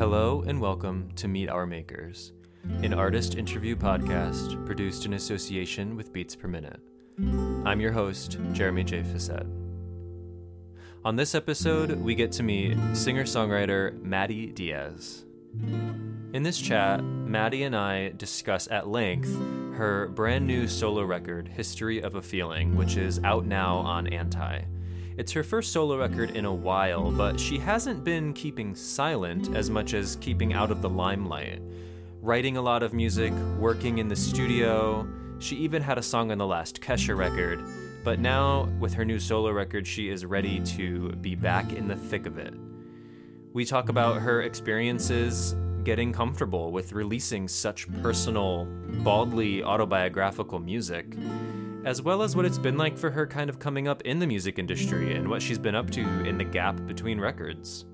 Hello and welcome to Meet Our Makers, an artist interview podcast produced in association with Beats Per Minute. I'm your host, Jeremy J. Facet. On this episode, we get to meet singer songwriter Maddie Diaz. In this chat, Maddie and I discuss at length her brand new solo record, History of a Feeling, which is out now on Anti. It's her first solo record in a while, but she hasn't been keeping silent as much as keeping out of the limelight. Writing a lot of music, working in the studio, she even had a song on the last Kesha record, but now, with her new solo record, she is ready to be back in the thick of it. We talk about her experiences getting comfortable with releasing such personal, baldly autobiographical music as well as what it's been like for her kind of coming up in the music industry and what she's been up to in the gap between records.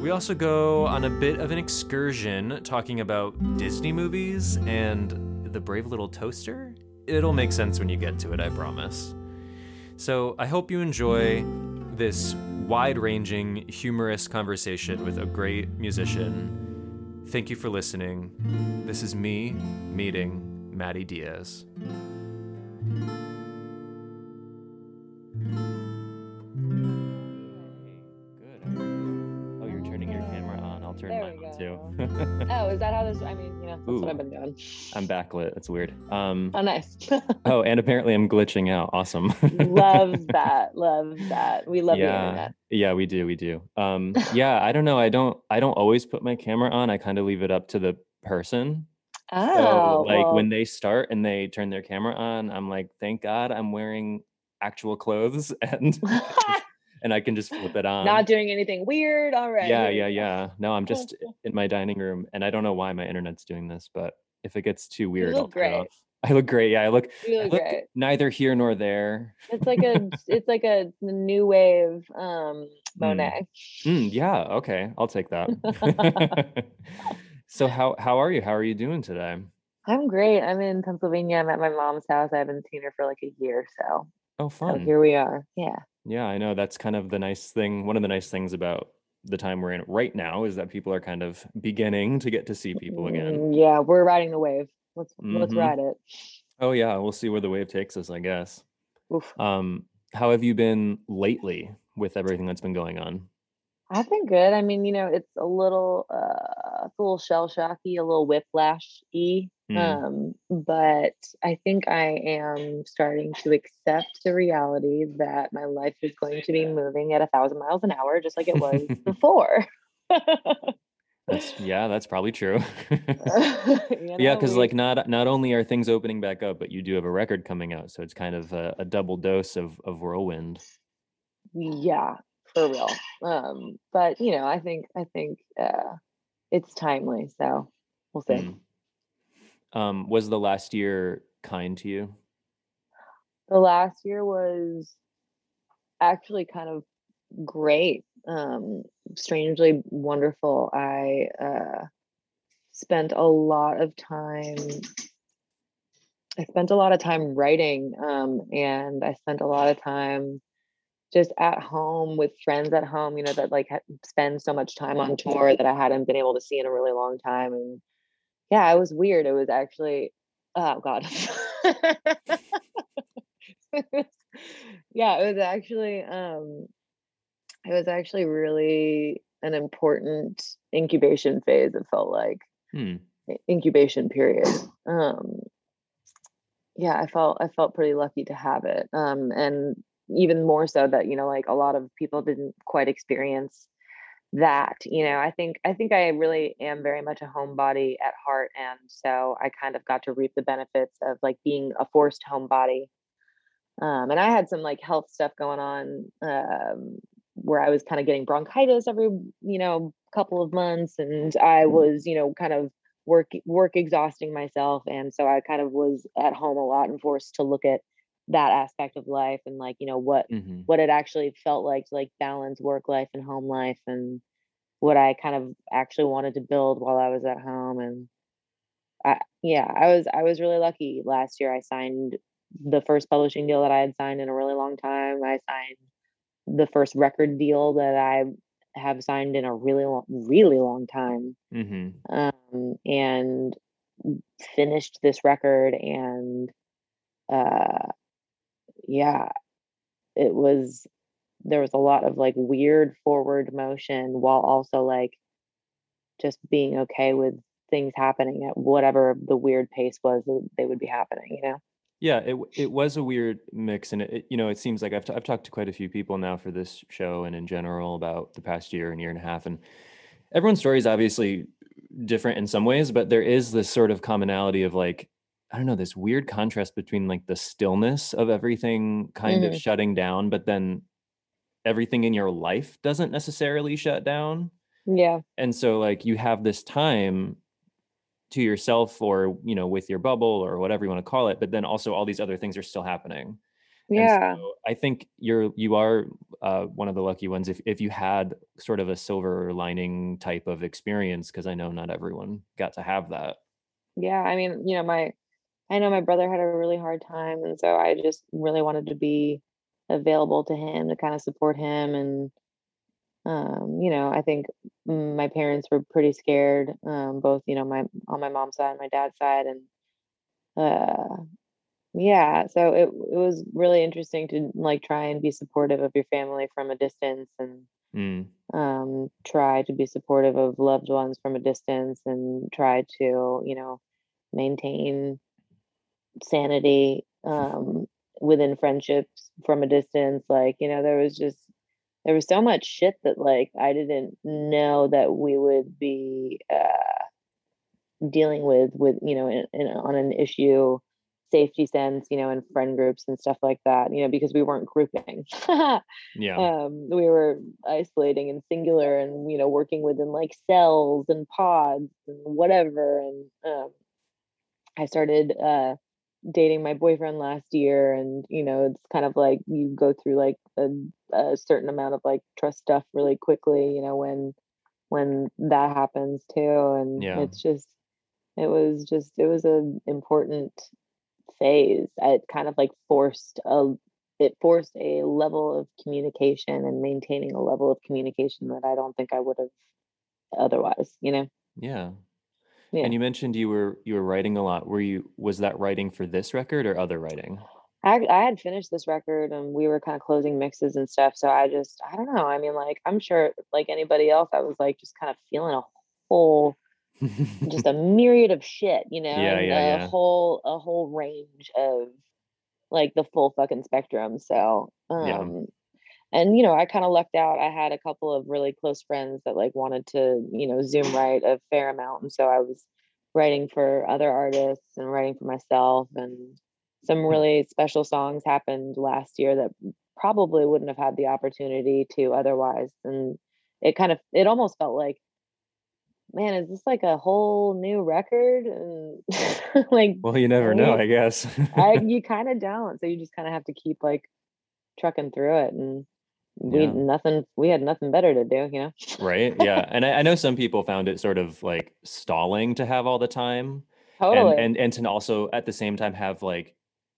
We also go on a bit of an excursion talking about Disney movies and The Brave Little Toaster. It'll make sense when you get to it, I promise. So I hope you enjoy this wide ranging, humorous conversation with a great musician. Thank you for listening. This is me meeting Maddie Diaz. Too. oh, is that how this? I mean, you know, that's Ooh, what I've been doing. I'm backlit. That's weird. Um, oh, nice. oh, and apparently I'm glitching out. Awesome. love that. Love that. We love yeah, the internet. Yeah, we do. We do. Um, yeah, I don't know. I don't. I don't always put my camera on. I kind of leave it up to the person. Oh, so, like well. when they start and they turn their camera on, I'm like, thank God I'm wearing actual clothes and and I can just flip it on. Not doing anything weird. All right. Yeah, yeah, yeah. No, I'm just in my dining room, and I don't know why my internet's doing this, but if it gets too weird, I'll off. I look great. Yeah, I look, you look, I look great. neither here nor there. It's like a it's like a new wave um hmm. Monet. Mm. Mm, yeah, okay. I'll take that. so how how are you? How are you doing today? I'm great. I'm in Pennsylvania. I'm at my mom's house. I haven't seen her for like a year, so Oh fun. So here we are. Yeah. Yeah, I know that's kind of the nice thing. One of the nice things about the time we're in right now is that people are kind of beginning to get to see people again. Mm, yeah, we're riding the wave. Let's mm-hmm. let's ride it. Oh yeah, we'll see where the wave takes us, I guess. Oof. Um, how have you been lately with everything that's been going on? I've been good. I mean, you know, it's a little uh it's a little shell shocky, a little whiplash y. Mm. Um, but I think I am starting to accept the reality that my life is going to be moving at a thousand miles an hour, just like it was before. that's yeah, that's probably true. you know, yeah, because like not not only are things opening back up, but you do have a record coming out, so it's kind of a, a double dose of of whirlwind. Yeah, for real. Um, but you know, I think I think uh, it's timely, so we'll see. Mm. Um, was the last year kind to you? The last year was actually kind of great. Um, strangely wonderful. I uh, spent a lot of time. I spent a lot of time writing, um, and I spent a lot of time just at home with friends at home. You know that like spend so much time on tour that I hadn't been able to see in a really long time, and yeah, it was weird. It was actually, oh God. yeah, it was actually, um, it was actually really an important incubation phase. It felt like hmm. incubation period. Um, yeah, I felt I felt pretty lucky to have it, um, and even more so that you know, like a lot of people didn't quite experience that you know i think i think i really am very much a homebody at heart and so i kind of got to reap the benefits of like being a forced homebody um, and i had some like health stuff going on um, where i was kind of getting bronchitis every you know couple of months and i mm-hmm. was you know kind of work work exhausting myself and so i kind of was at home a lot and forced to look at that aspect of life and like you know what mm-hmm. what it actually felt like to like balance work life and home life and what I kind of actually wanted to build while I was at home and I yeah I was I was really lucky last year I signed the first publishing deal that I had signed in a really long time I signed the first record deal that I have signed in a really long, really long time. Mm-hmm. Um, and finished this record and uh yeah it was there was a lot of like weird forward motion while also like just being okay with things happening at whatever the weird pace was that they would be happening you know? Yeah it it was a weird mix and it, you know it seems like I've, t- I've talked to quite a few people now for this show and in general about the past year and year and a half and everyone's story is obviously different in some ways but there is this sort of commonality of like I don't know, this weird contrast between like the stillness of everything kind mm-hmm. of shutting down, but then everything in your life doesn't necessarily shut down. Yeah. And so like you have this time to yourself or, you know, with your bubble or whatever you want to call it, but then also all these other things are still happening. Yeah. So I think you're you are uh, one of the lucky ones if if you had sort of a silver lining type of experience because I know not everyone got to have that. Yeah, I mean, you know, my I know my brother had a really hard time, and so I just really wanted to be available to him to kind of support him. And um, you know, I think my parents were pretty scared, um, both you know my on my mom's side and my dad's side, and uh, yeah, so it it was really interesting to like try and be supportive of your family from a distance and. Mm. Um, try to be supportive of loved ones from a distance and try to, you know, maintain sanity um, within friendships from a distance. Like, you know, there was just there was so much shit that like I didn't know that we would be uh, dealing with with you know in, in, on an issue safety sense you know in friend groups and stuff like that you know because we weren't grouping yeah um we were isolating and singular and you know working within like cells and pods and whatever and um i started uh dating my boyfriend last year and you know it's kind of like you go through like a, a certain amount of like trust stuff really quickly you know when when that happens too and yeah. it's just it was just it was an important phase. It kind of like forced a it forced a level of communication and maintaining a level of communication that i don't think i would have otherwise you know? Yeah yeah. And you mentioned you were you were writing a lot. Were you was that writing for this record or other writing? I I had finished this record and we were kind of closing mixes and stuff. So I just I don't know. I mean, like I'm sure like anybody else, I was like just kind of feeling a whole just a myriad of shit, you know, yeah, yeah, a yeah. whole a whole range of like the full fucking spectrum. So um yeah and you know i kind of lucked out i had a couple of really close friends that like wanted to you know zoom write a fair amount and so i was writing for other artists and writing for myself and some hmm. really special songs happened last year that probably wouldn't have had the opportunity to otherwise and it kind of it almost felt like man is this like a whole new record and like well you never know i guess I, you kind of don't so you just kind of have to keep like trucking through it and we yeah. nothing we had nothing better to do you know right yeah and I, I, know some people found it sort of like stalling to have all the time totally. and, and and to also at the same time have like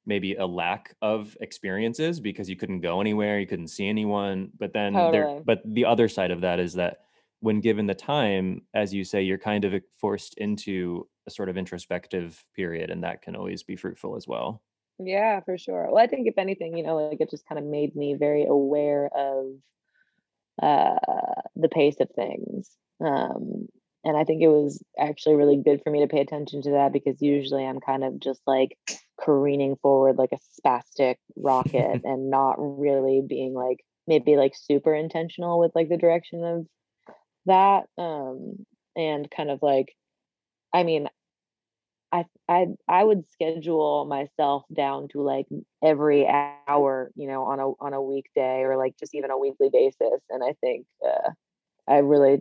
maybe a lack of experiences because you couldn't go anywhere you couldn't see anyone but then totally. there but the other side of that is that when given the time as you say you're kind of forced into a sort of introspective period and that can always be fruitful as well yeah, for sure. Well, I think if anything, you know, like it just kind of made me very aware of uh the pace of things. Um and I think it was actually really good for me to pay attention to that because usually I'm kind of just like careening forward like a spastic rocket and not really being like maybe like super intentional with like the direction of that um and kind of like I mean, I I I would schedule myself down to like every hour, you know, on a on a weekday or like just even a weekly basis. And I think uh, I really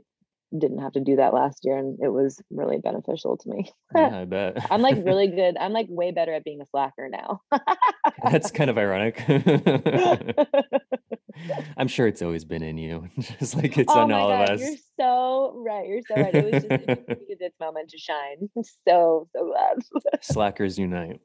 didn't have to do that last year, and it was really beneficial to me. yeah, I bet. I'm like really good. I'm like way better at being a slacker now. That's kind of ironic. I'm sure it's always been in you, just like it's oh on all God, of us. You're so right. You're so right. It was just it needed this moment to shine. So so glad. Slackers unite.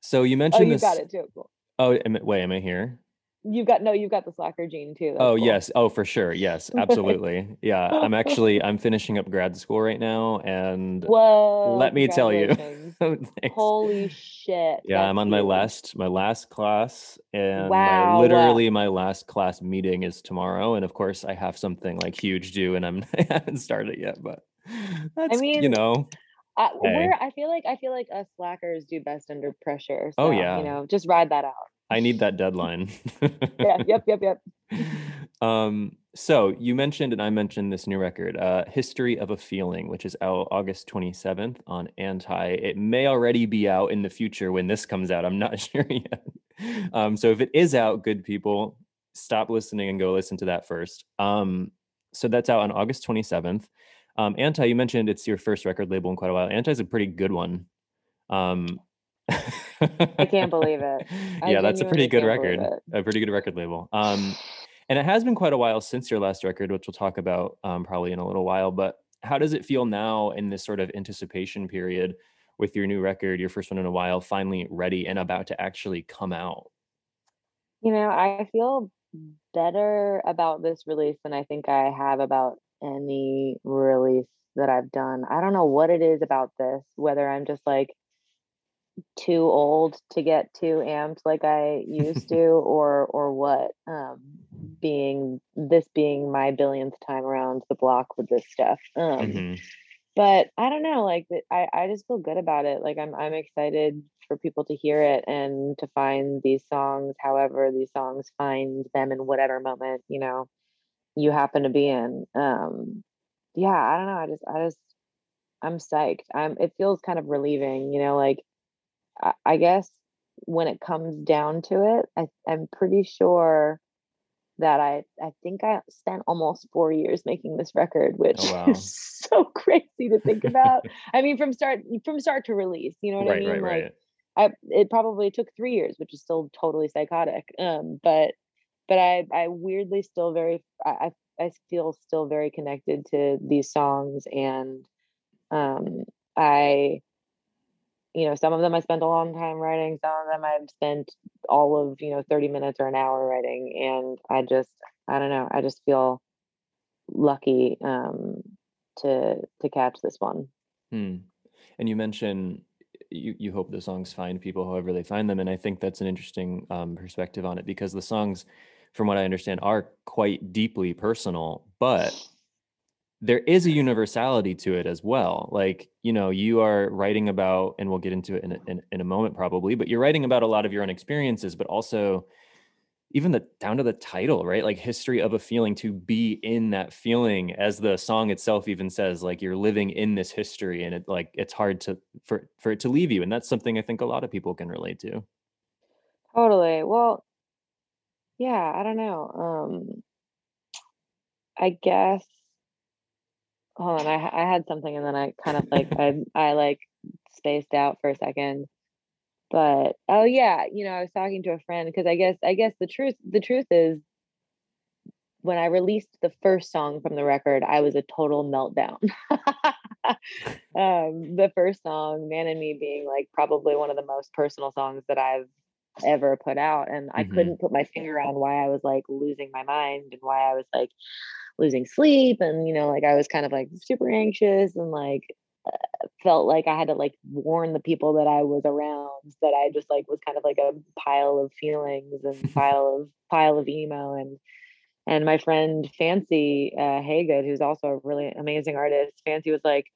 so you oh, mentioned oh, you this. got it too. Cool. Oh, wait, am I here? You've got no you've got the slacker gene too That's oh cool. yes oh for sure yes absolutely yeah i'm actually i'm finishing up grad school right now and Whoa, let me tell you holy shit yeah i'm on huge. my last my last class and wow. my, literally my last class meeting is tomorrow and of course i have something like huge due and i'm i haven't started yet but that's I mean, you know I, hey. we're I feel like I feel like us slackers do best under pressure. Oh, so, oh yeah, you know, just ride that out. I need that deadline. yeah. Yep. Yep. Yep. Um. So you mentioned, and I mentioned this new record, uh, "History of a Feeling," which is out August twenty seventh on Anti. It may already be out in the future when this comes out. I'm not sure yet. Um. So if it is out, good people, stop listening and go listen to that first. Um. So that's out on August twenty seventh. Um, Anti, you mentioned it's your first record label in quite a while. Anti is a pretty good one. Um, I can't believe it. I yeah, that's a pretty good record. A pretty good record label. Um, and it has been quite a while since your last record, which we'll talk about um, probably in a little while. But how does it feel now in this sort of anticipation period with your new record, your first one in a while, finally ready and about to actually come out? You know, I feel better about this release than I think I have about any release that I've done. I don't know what it is about this, whether I'm just like too old to get too amped like I used to or or what. Um being this being my billionth time around the block with this stuff. Um mm-hmm. but I don't know, like I, I just feel good about it. Like I'm I'm excited for people to hear it and to find these songs however these songs find them in whatever moment, you know you happen to be in. Um, yeah, I don't know. I just, I just, I'm psyched. I'm. It feels kind of relieving, you know. Like, I, guess when it comes down to it, I, I'm pretty sure that I, I think I spent almost four years making this record, which oh, wow. is so crazy to think about. I mean, from start from start to release, you know what right, I mean? Right, like, right. I, it probably took three years, which is still totally psychotic. Um, but but I I weirdly still very I I feel still very connected to these songs and um I you know some of them I spent a long time writing some of them I've spent all of you know 30 minutes or an hour writing and I just I don't know I just feel lucky um to to catch this one. Hmm. And you mentioned you, you hope the songs find people however they find them and i think that's an interesting um, perspective on it because the songs from what I understand, are quite deeply personal, but there is a universality to it as well. Like, you know, you are writing about, and we'll get into it in a, in, in a moment probably, but you're writing about a lot of your own experiences, but also even the down to the title, right? Like history of a feeling to be in that feeling, as the song itself even says, like you're living in this history, and it like it's hard to for for it to leave you, and that's something I think a lot of people can relate to. Totally. Well, yeah, I don't know. Um, I guess. Hold on, I I had something and then I kind of like I I like spaced out for a second. But oh yeah, you know, I was talking to a friend because I guess I guess the truth the truth is when I released the first song from the record, I was a total meltdown. um, the first song, Man and Me, being like probably one of the most personal songs that I've ever put out and mm-hmm. i couldn't put my finger on why i was like losing my mind and why i was like losing sleep and you know like i was kind of like super anxious and like uh, felt like i had to like warn the people that i was around that i just like was kind of like a pile of feelings and pile of pile of emo and and my friend fancy uh Hagood who's also a really amazing artist fancy was like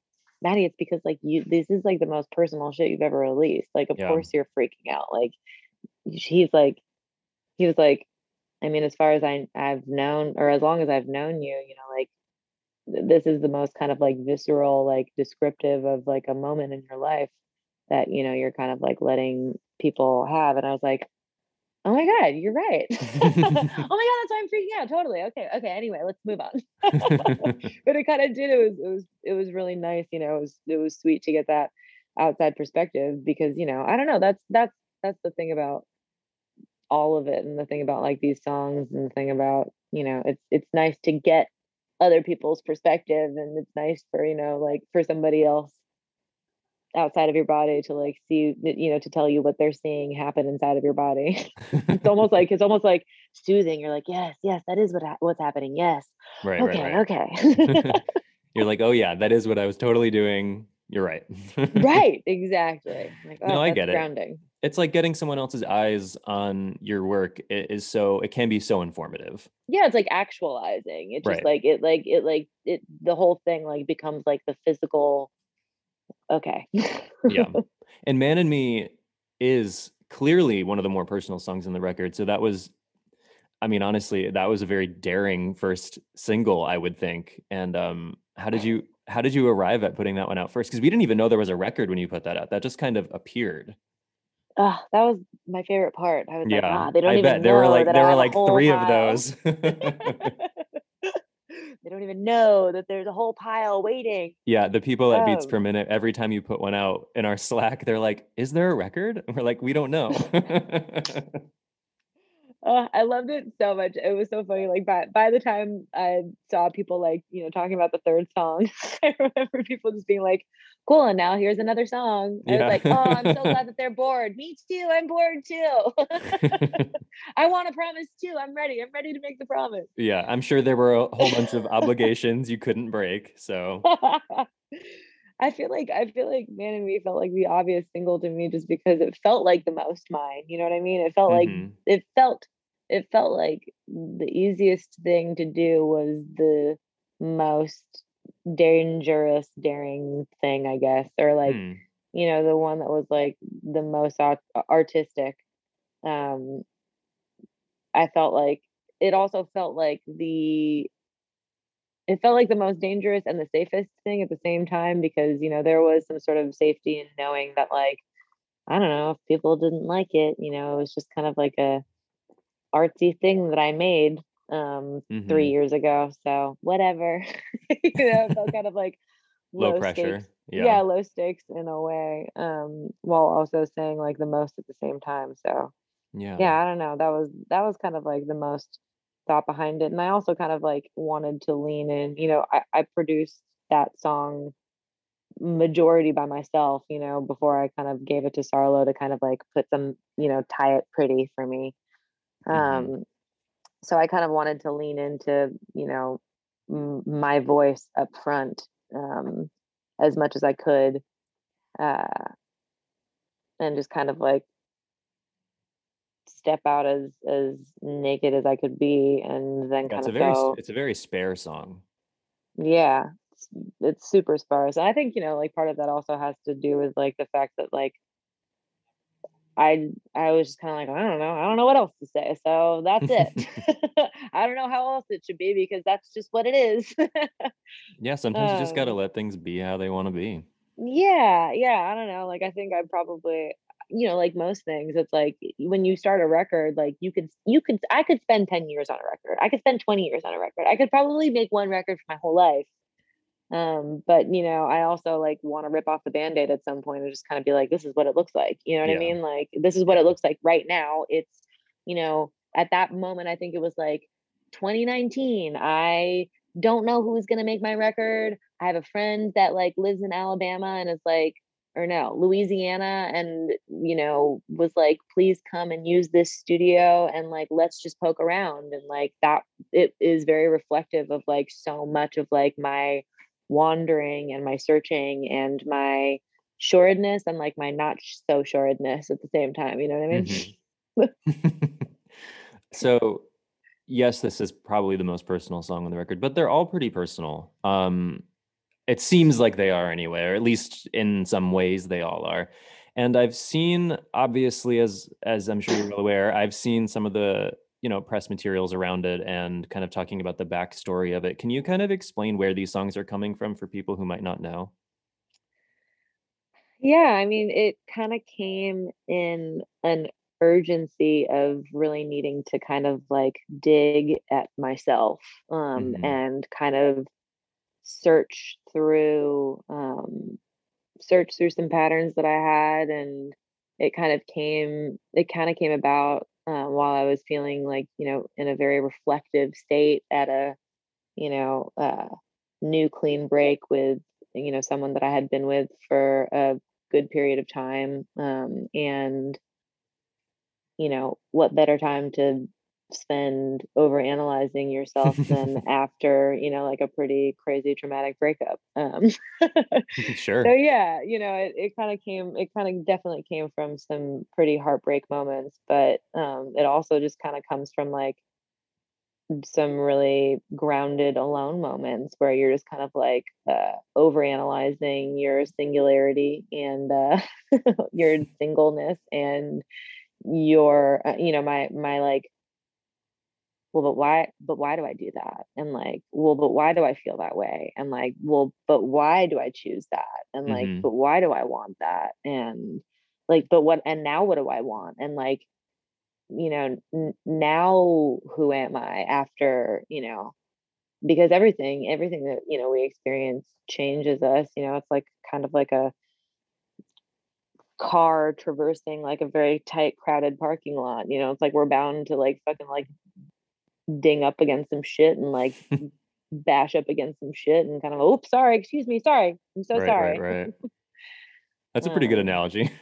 Maddie, it's because like you this is like the most personal shit you've ever released. Like, of yeah. course you're freaking out. Like he's like he was like i mean as far as I, i've known or as long as i've known you you know like this is the most kind of like visceral like descriptive of like a moment in your life that you know you're kind of like letting people have and i was like oh my god you're right. Oh my god that's why i'm freaking out totally okay okay anyway let's move on. But it kind of did it was it was it was really nice you know it was it was sweet to get that outside perspective because you know i don't know that's that's that's the thing about all of it and the thing about like these songs and the thing about you know it's it's nice to get other people's perspective and it's nice for you know like for somebody else outside of your body to like see you know to tell you what they're seeing happen inside of your body. It's almost like it's almost like soothing you're like yes yes that is what ha- what's happening yes right okay right, right. okay. You're like oh yeah that is what i was totally doing. You're right. Right exactly. Like, oh, no i get it. grounding it's like getting someone else's eyes on your work it is so it can be so informative. Yeah it's like actualizing it's just right. like it like it like it the whole thing like becomes like the physical okay. Yeah and man and me is clearly one of the more personal songs in the record so that was i mean honestly that was a very daring first single i would think and um how did you how did you arrive at putting that one out first? Because we didn't even know there was a record when you put that out that just kind of appered Oh, that was my favorite part. I was yeah, like, ah, they don't I even bet. know there were like there were like three pile. of those. they don't even know that there's a whole pile waiting. Yeah, the people at Beats per minute, every time you put one out in our Slack, they're like, "Is there a record?" And we're like, "We don't know." Oh, I loved it so much. It was so funny. Like by by the time I saw people like you know talking about the third song, I remember people just being like, "Cool!" And now here's another song. I yeah. was like, "Oh, I'm so glad that they're bored. Me too. I'm bored too. I want to promise too. I'm ready. I'm ready to make the promise." Yeah, I'm sure there were a whole bunch of obligations you couldn't break. So I feel like I feel like Man and Me felt like the obvious single to me just because it felt like the most mine. You know what I mean? It felt mm-hmm. like it felt it felt like the easiest thing to do was the most dangerous daring thing, I guess, or like mm. you know the one that was like the most artistic. Um, I felt like it also felt like the it felt like the most dangerous and the safest thing at the same time because you know there was some sort of safety in knowing that like i don't know if people didn't like it you know it was just kind of like a artsy thing that i made um mm-hmm. three years ago so whatever you know felt kind of like low, low pressure stakes. Yeah. yeah low stakes in a way um while also saying like the most at the same time so yeah yeah i don't know that was that was kind of like the most thought behind it and i also kind of like wanted to lean in you know i, I produced that song majority by myself you know before i kind of gave it to sarlo to kind of like put some you know tie it pretty for me mm-hmm. um so i kind of wanted to lean into you know m- my voice up front um as much as i could uh and just kind of like step out as as naked as I could be, and then kind of very, go. It's a very spare song. Yeah, it's, it's super sparse. And I think you know, like part of that also has to do with like the fact that like I I was just kind of like I don't know I don't know what else to say so that's it. I don't know how else it should be because that's just what it is. Yeah sometimes um, you just got to let things be how they want to be. Yeah yeah I don't know like I think I probably you know like most things it's like when you start a record like you could you could i could spend 10 years on a record i could spend 20 years on a record i could probably make one record for my whole life um but you know i also like want to rip off the band-aid at some point and just kind of be like this is what it looks like you know what yeah. i mean like this is what it looks like right now it's you know at that moment i think it was like 2019 i don't know who's going to make my record i have a friend that like lives in alabama and is like or no, Louisiana and, you know, was like, please come and use this studio and like, let's just poke around. And like that, it is very reflective of like so much of like my wandering and my searching and my shoredness and like my not so shoredness at the same time. You know what I mean? Mm-hmm. so, yes, this is probably the most personal song on the record, but they're all pretty personal. Um, it seems like they are anyway, or at least in some ways they all are. And I've seen, obviously, as as I'm sure you're well aware, I've seen some of the you know press materials around it and kind of talking about the backstory of it. Can you kind of explain where these songs are coming from for people who might not know? Yeah, I mean, it kind of came in an urgency of really needing to kind of like dig at myself um, mm-hmm. and kind of search through um, search through some patterns that I had, and it kind of came it kind of came about uh, while I was feeling like you know in a very reflective state at a you know uh, new clean break with you know someone that I had been with for a good period of time um, and you know what better time to spend over analyzing yourself than after you know like a pretty crazy traumatic breakup um sure. so yeah you know it, it kind of came it kind of definitely came from some pretty heartbreak moments but um it also just kind of comes from like some really grounded alone moments where you're just kind of like uh over analyzing your singularity and uh your singleness and your uh, you know my my like well but why but why do i do that? and like well but why do i feel that way? and like well but why do i choose that? and like mm-hmm. but why do i want that? and like but what and now what do i want? and like you know n- now who am i after you know because everything everything that you know we experience changes us you know it's like kind of like a car traversing like a very tight crowded parking lot you know it's like we're bound to like fucking like ding up against some shit and like bash up against some shit and kind of oops sorry excuse me sorry i'm so right, sorry right, right. that's a pretty good um, analogy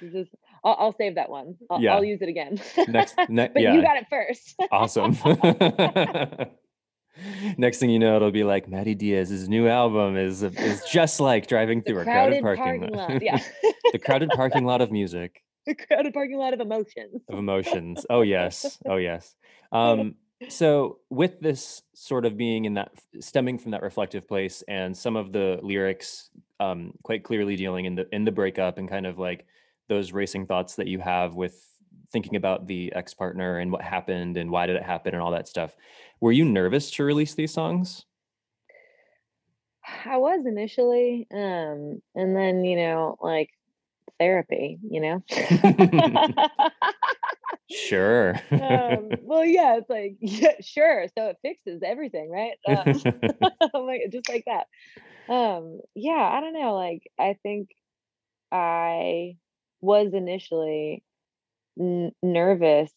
just, I'll, I'll, save that one I'll, yeah. I'll use it again next ne- but yeah. you got it first awesome next thing you know it'll be like Maddie Diaz's new album is is just like driving through a crowded, crowded parking, parking lot. lot. yeah the crowded parking lot of music the crowded parking lot of emotions. of emotions. Oh yes. Oh yes. Um, so with this sort of being in that stemming from that reflective place and some of the lyrics um, quite clearly dealing in the in the breakup and kind of like those racing thoughts that you have with thinking about the ex partner and what happened and why did it happen and all that stuff. Were you nervous to release these songs? I was initially, um, and then you know, like therapy, you know? sure. um, well, yeah, it's like, yeah, sure. So it fixes everything, right? Um, like, just like that. Um, yeah, I don't know. Like, I think I was initially n- nervous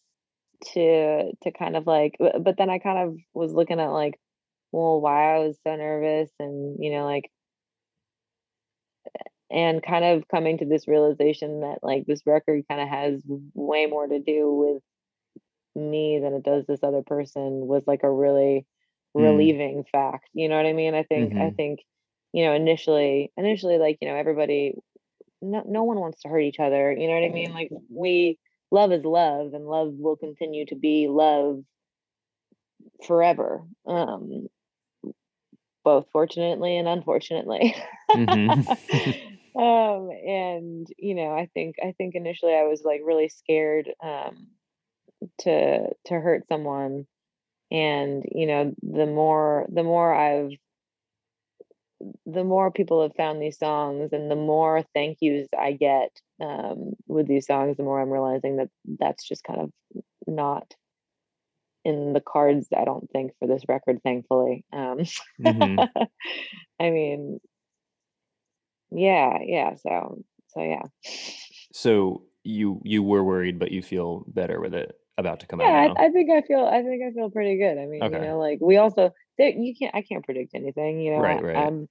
to to kind of like but then i kind of was looking at like well why i was so nervous and you know like and kind of coming to this realization that like this record kind of has way more to do with me than it does this other person was like a really mm. relieving fact you know what i mean i think mm-hmm. i think you know initially initially like you know everybody no, no one wants to hurt each other you know what i mean like we love is love and love will continue to be love forever um both fortunately and unfortunately mm-hmm. um and you know i think i think initially i was like really scared um to to hurt someone and you know the more the more i've the more people have found these songs and the more thank yous i get um with these songs the more i'm realizing that that's just kind of not in the cards i don't think for this record thankfully um mm-hmm. i mean yeah yeah so so yeah. So you you were worried but you feel better with it about to come yeah, out I, I, think i feel i think i feel pretty good i mean okay. you know like we also you can't i can't predict anything you know right right. Um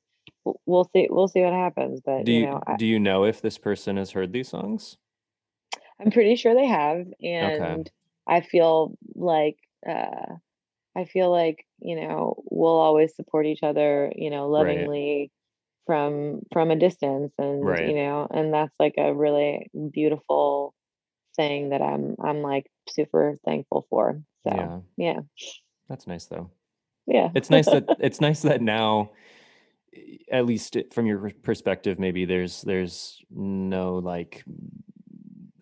we'll see we'll see what happens but do you, you know do you know if this person has heard these songs? I'm pretty sure they have and okay. i feel like uh i feel like you know we'll always support each other you know lovingly from from a distance and right. you know and that's like a really beautiful thing that i'm i'm like super thankful for so yeah, yeah. that's nice though yeah it's nice that it's nice that now at least from your perspective maybe there's there's no like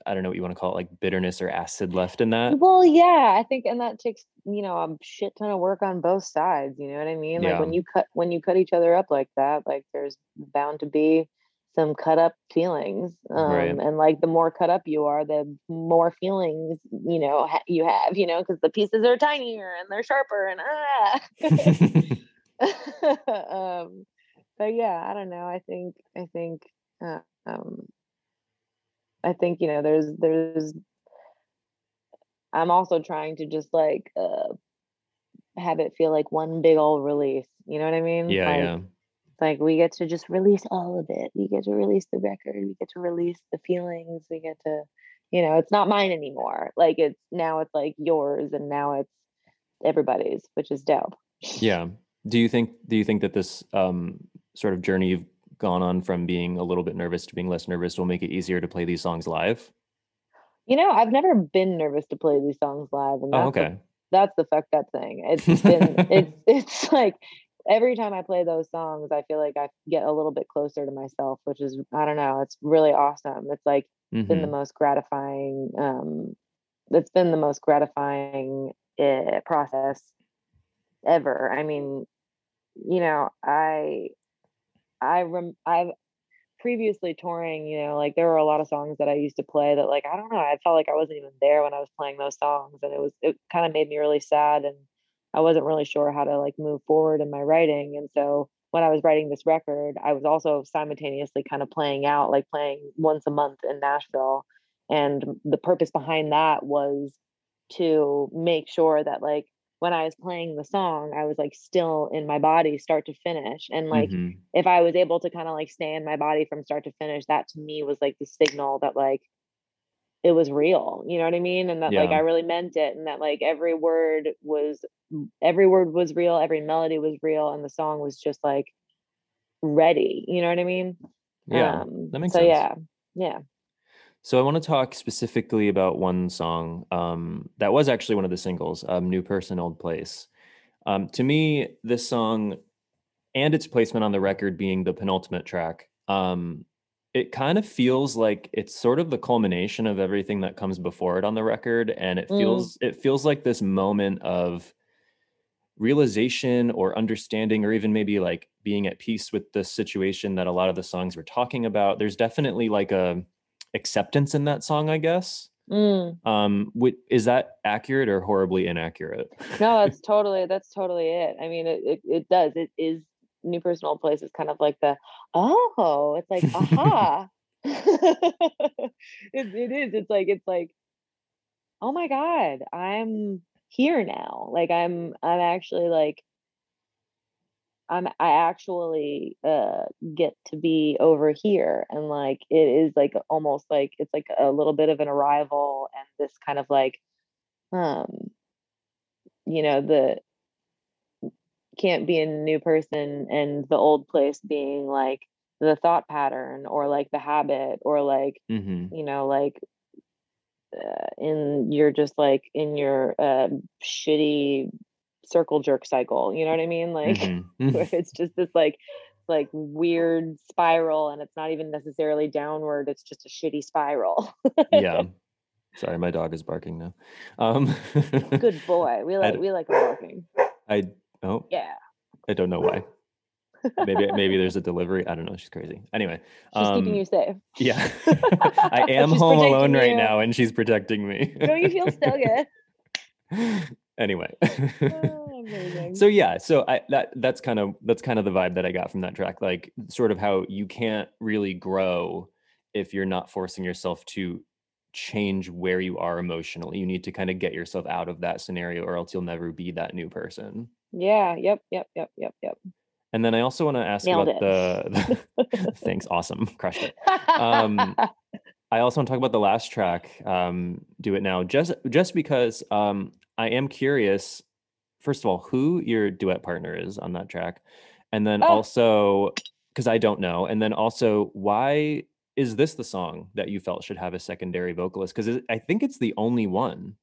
I don't know what you want to call it, like bitterness or acid left in that. Well, yeah, I think, and that takes you know a shit ton of work on both sides. You know what I mean? Like yeah. when you cut when you cut each other up like that, like there's bound to be some cut up feelings, um, right. and like the more cut up you are, the more feelings you know ha- you have. You know, because the pieces are tinier and they're sharper and ah. um, but yeah, I don't know. I think I think. Uh, um, I think you know there's there's I'm also trying to just like uh have it feel like one big old release. You know what I mean? Yeah, like, yeah. like we get to just release all of it. We get to release the record. We get to release the feelings. We get to, you know, it's not mine anymore. Like it's now it's like yours and now it's everybody's, which is dope. Yeah. Do you think do you think that this um sort of journey you've gone on from being a little bit nervous to being less nervous will make it easier to play these songs live? You know, I've never been nervous to play these songs live, and oh, that's oh, okay. The, that's the fuck that thing. It's been it's it's like every time I play those songs, I feel like I get a little bit closer to myself, which is I don't know, it's really awesome. It's like mm-hmm. been the most gratifying. Um, it's been the most gratifying uh, process ever. I mean, you know, I I rem I've previously touring, you know, like there were a lot of songs that I used to play that like I don't know, I felt like I wasn't even there when I was playing those songs and it was it kind of made me really sad and I wasn't really sure how to like move forward in my writing and so when I was writing this record, I was also simultaneously kind of playing out like playing once a month in Nashville and the purpose behind that was to make sure that like when I was playing the song, I was like still in my body start to finish. And like mm-hmm. if I was able to kind of like stay in my body from start to finish, that to me was like the signal that like it was real. You know what I mean? And that yeah. like I really meant it and that like every word was every word was real, every melody was real, and the song was just like ready. You know what I mean? Yeah. Um, that makes so sense. yeah. Yeah. So I want to talk specifically about one song um, that was actually one of the singles, um, "New Person, Old Place." Um, to me, this song and its placement on the record being the penultimate track, um, it kind of feels like it's sort of the culmination of everything that comes before it on the record, and it mm. feels mm. it feels like this moment of realization or understanding or even maybe like being at peace with the situation that a lot of the songs were talking about there's definitely like a acceptance in that song, I guess. Mm. Um, is that accurate or horribly inaccurate? no, that's totally that's totally it. I mean, it it, it does. It is New Person, Old Place is kind of like the oh, it's like aha. it, it is. It's like it's like oh my god, I'm here now. Like I'm I'm actually like I'm I actually uh get to be over here and like it is like almost like it's like a little bit of an arrival and this kind of like um you know the can't be a new person and the old place being like the thought pattern or like the habit or like mm-hmm. you know like uh, in you're just like in your uh, shitty circle jerk cycle. You know what I mean? Like mm-hmm. where it's just this like like weird spiral and it's not even necessarily downward, it's just a shitty spiral. yeah. Sorry, my dog is barking now. Um good boy. We like we like barking. I oh yeah. I don't know why. maybe maybe there's a delivery. I don't know. She's crazy. Anyway, she's um, keeping you safe. Yeah, I am home alone you. right now, and she's protecting me. don't you feel so good? Anyway. Oh so yeah so i that that's kind of that's kind of the vibe that i got from that track like sort of how you can't really grow if you're not forcing yourself to change where you are emotionally. You need to kind of get yourself out of that scenario or else you'll never be that new person. Yeah yep yep yep yep yep. And then i also want to ask Nailed about the, the thanks awesome. Crushed it. Um I also want to talk about the last track, um, "Do It Now," just just because um, I am curious first of all who your duet partner is on that track and then oh. also because i don't know and then also why is this the song that you felt should have a secondary vocalist because i think it's the only one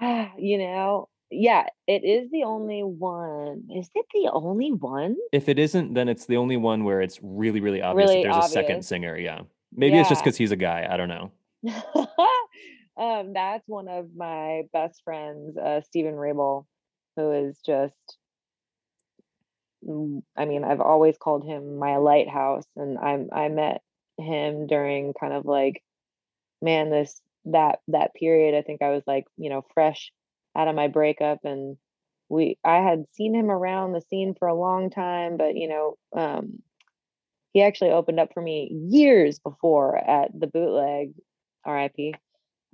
ah, you know yeah it is the only one is it the only one if it isn't then it's the only one where it's really really obvious really that there's obvious. a second singer yeah maybe yeah. it's just because he's a guy i don't know um, that's one of my best friends, uh, Stephen Wrabel, who is just, I mean, I've always called him my lighthouse. And I'm I met him during kind of like, man, this, that, that period, I think I was like, you know, fresh out of my breakup and we, I had seen him around the scene for a long time, but you know, um, he actually opened up for me years before at the bootleg RIP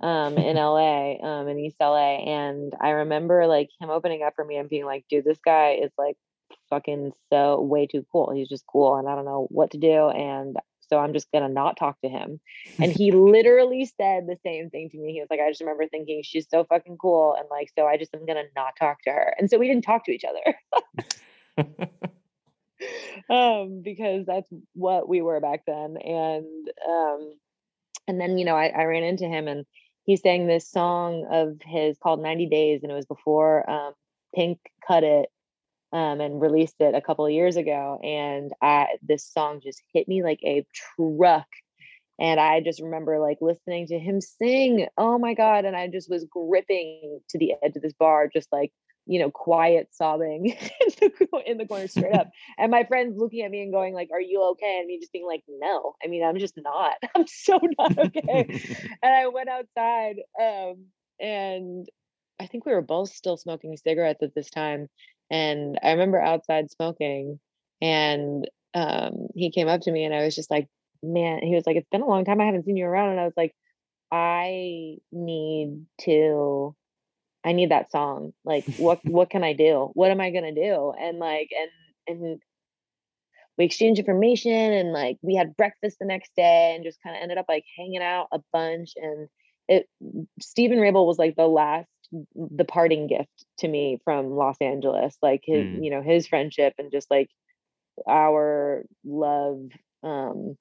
um, in LA, um, in East LA. And I remember like him opening up for me and being like, dude, this guy is like fucking so way too cool. He's just cool and I don't know what to do. And so I'm just gonna not talk to him. And he literally said the same thing to me. He was like, I just remember thinking she's so fucking cool. And like, so I just am gonna not talk to her. And so we didn't talk to each other. um, because that's what we were back then. And um, and then, you know, I, I ran into him and he sang this song of his called 90 Days, and it was before um, Pink cut it um, and released it a couple of years ago. And I, this song just hit me like a truck. And I just remember like listening to him sing. Oh my God. And I just was gripping to the edge of this bar, just like, you know, quiet sobbing in, the, in the corner straight up. And my friends looking at me and going, like, are you okay? And me just being like, no, I mean, I'm just not. I'm so not okay. and I went outside um, and I think we were both still smoking cigarettes at this time. And I remember outside smoking and um, he came up to me and I was just like, man, he was like, it's been a long time. I haven't seen you around. And I was like, I need to, I need that song. Like, what, what can I do? What am I going to do? And like, and, and we exchanged information and like we had breakfast the next day and just kind of ended up like hanging out a bunch and it Stephen Wrabel was like the last the parting gift to me from Los Angeles, like his, mm. you know, his friendship and just like our love um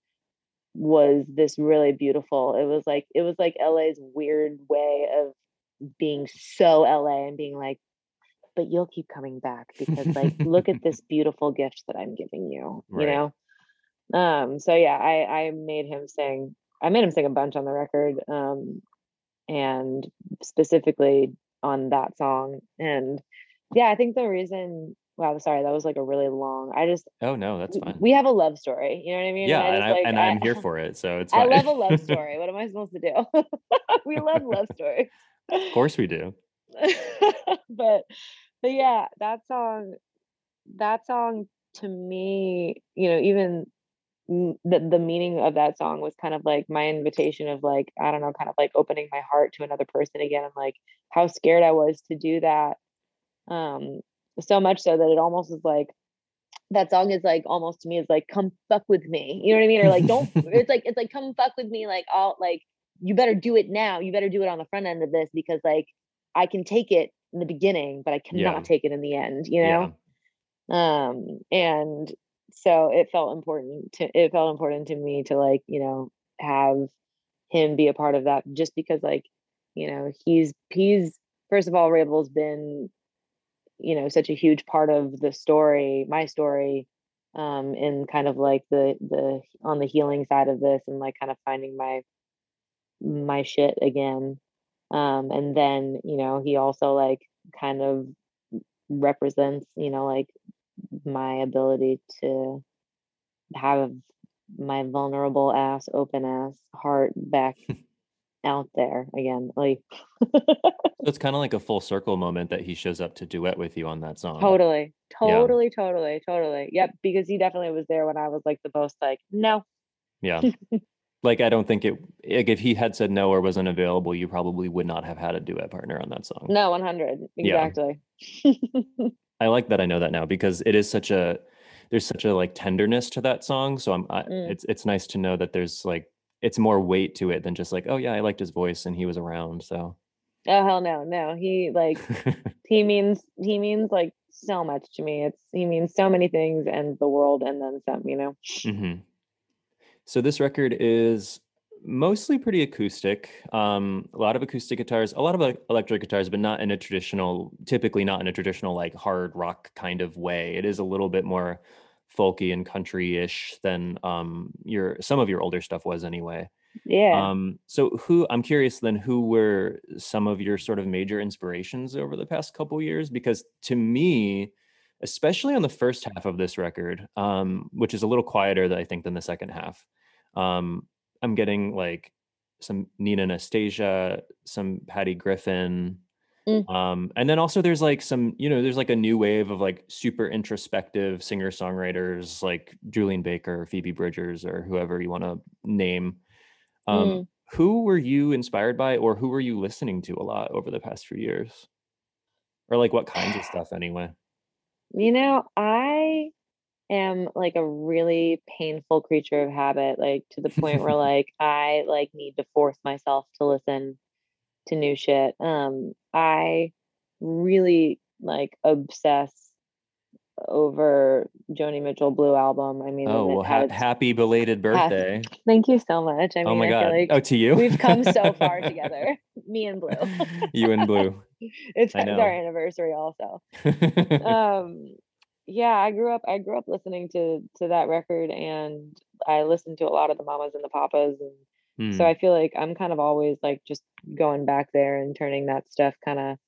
was this really beautiful. It was like it was like LA's weird way of being so LA and being like, but you'll keep coming back because like look at this beautiful gift that I'm giving you, right. you know? Um, so yeah, I I made him sing I made him sing a bunch on the record. Um, and specifically on that song. And yeah, I think the reason wow, sorry, that was like a really long. I just oh no, that's fine. We have a love story. You know what I mean? Yeah, and, I, am here for it, so it's. Fine. I love a love story. What am I supposed to do? we love love stories. of course, we do. but but yeah, that song, that song to me, you know, even the, the meaning of that song was kind of like my invitation of like i don't know kind of like opening my heart to another person again and like how scared i was to do that um so much so that it almost is like that song is like almost to me is like come fuck with me you know what i mean or like don't it's like it's like come fuck with me like i'll like you better do it now you better do it on the front end of this because like i can take it in the beginning but i cannot yeah. take it in the end you know yeah. um and so it felt important to it felt important to me to like you know have him be a part of that just because like you know he's he's first of all Wrabel's been you know such a huge part of the story my story um in kind of like the the on the healing side of this and like kind of finding my my shit again um and then you know he also like kind of represents you know like my ability to have my vulnerable ass, open ass heart back out there again. Like so it's kind of like a full circle moment that he shows up to duet with you on that song. Totally. Totally, yeah. totally, totally. Yep. Because he definitely was there when I was like the most like, no. Yeah. like I don't think it like if he had said no or wasn't available, you probably would not have had a duet partner on that song. No, 100. Exactly. Yeah. I like that I know that now because it is such a there's such a like tenderness to that song. So I'm I, mm. it's it's nice to know that there's like it's more weight to it than just like oh yeah I liked his voice and he was around. So oh hell no no he like he means he means like so much to me. It's he means so many things and the world and then some. You know. Mm-hmm. So this record is mostly pretty acoustic. Um, a lot of acoustic guitars, a lot of electric guitars, but not in a traditional, typically not in a traditional like hard rock kind of way. It is a little bit more folky and country-ish than um, your some of your older stuff was anyway. Yeah. Um, so who I'm curious then who were some of your sort of major inspirations over the past couple years? Because to me, especially on the first half of this record, um, which is a little quieter, I think, than the second half. Um, I'm getting like some Nina Nastasia, some Patty Griffin. Mm. Um, and then also there's like some, you know, there's like a new wave of like super introspective singer songwriters like Julien Baker, Phoebe Bridgers, or whoever you want to name. Um, mm. Who were you inspired by, or who were you listening to a lot over the past few years? Or like what kinds of stuff anyway? You know, I am like a really painful creature of habit, like to the point where like I like need to force myself to listen to new shit. Um, I really like obsess over Joni Mitchell Blue album. I mean, oh well, ha- happy belated birthday! thank you so much. I oh mean, oh my god! Like oh, to you. we've come so far together, me and Blue. you and Blue. It's, it's our anniversary, also. um, yeah, I grew up. I grew up listening to to that record, and I listened to a lot of the Mamas and the Papas, and mm. so hmm. I feel like I'm kind of always like just going back there and turning that stuff kind of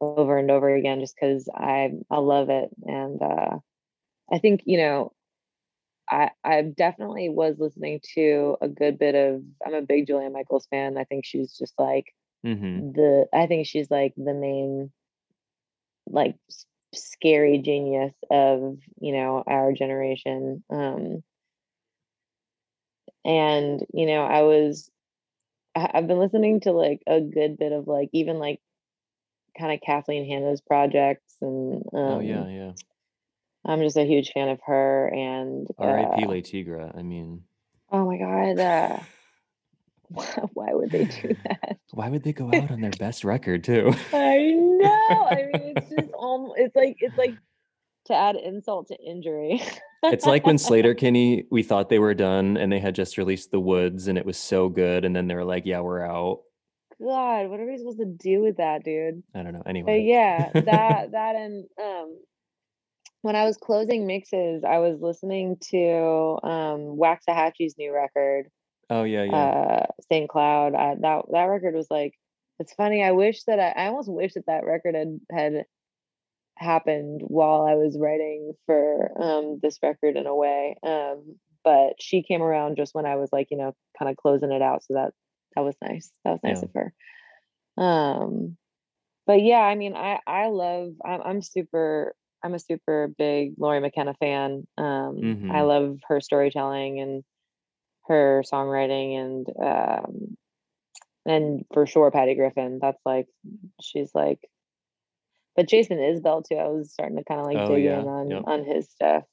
over and over again, just because I I love it, and uh, I think you know, I I definitely was listening to a good bit of. I'm a big Julia Michaels fan. I think she's just like mm-hmm. the. I think she's like the main like scary genius of you know our generation um and you know i was i've been listening to like a good bit of like even like kind of kathleen hanna's projects and um, oh yeah yeah i'm just a huge fan of her and rip uh, le tigre i mean oh my god uh, why would they do that? Why would they go out on their best record too? I know. I mean, it's just um, it's like it's like to add insult to injury. It's like when Sleater-Kinney, we thought they were done and they had just released The Woods and it was so good, and then they were like, "Yeah, we're out." God, what are we supposed to do with that, dude? I don't know. Anyway, but yeah, that that and um, when I was closing mixes, I was listening to um Waxahatchee's new record Oh yeah, yeah. Uh, St. Cloud. I, that that record was like. It's funny. I wish that I, I almost wish that that record had had happened while I was writing for um, this record in a way. Um, but she came around just when I was like, you know, kind of closing it out. So that that was nice. That was nice yeah. of her. Um, but yeah, I mean, I I love. I'm, I'm super. I'm a super big Lori McKenna fan. Um, mm-hmm. I love her storytelling and her songwriting and um and for sure Patty Griffin. That's like she's like but Jason Isbell too. I was starting to kind of like oh, dig yeah. in on yep. on his stuff.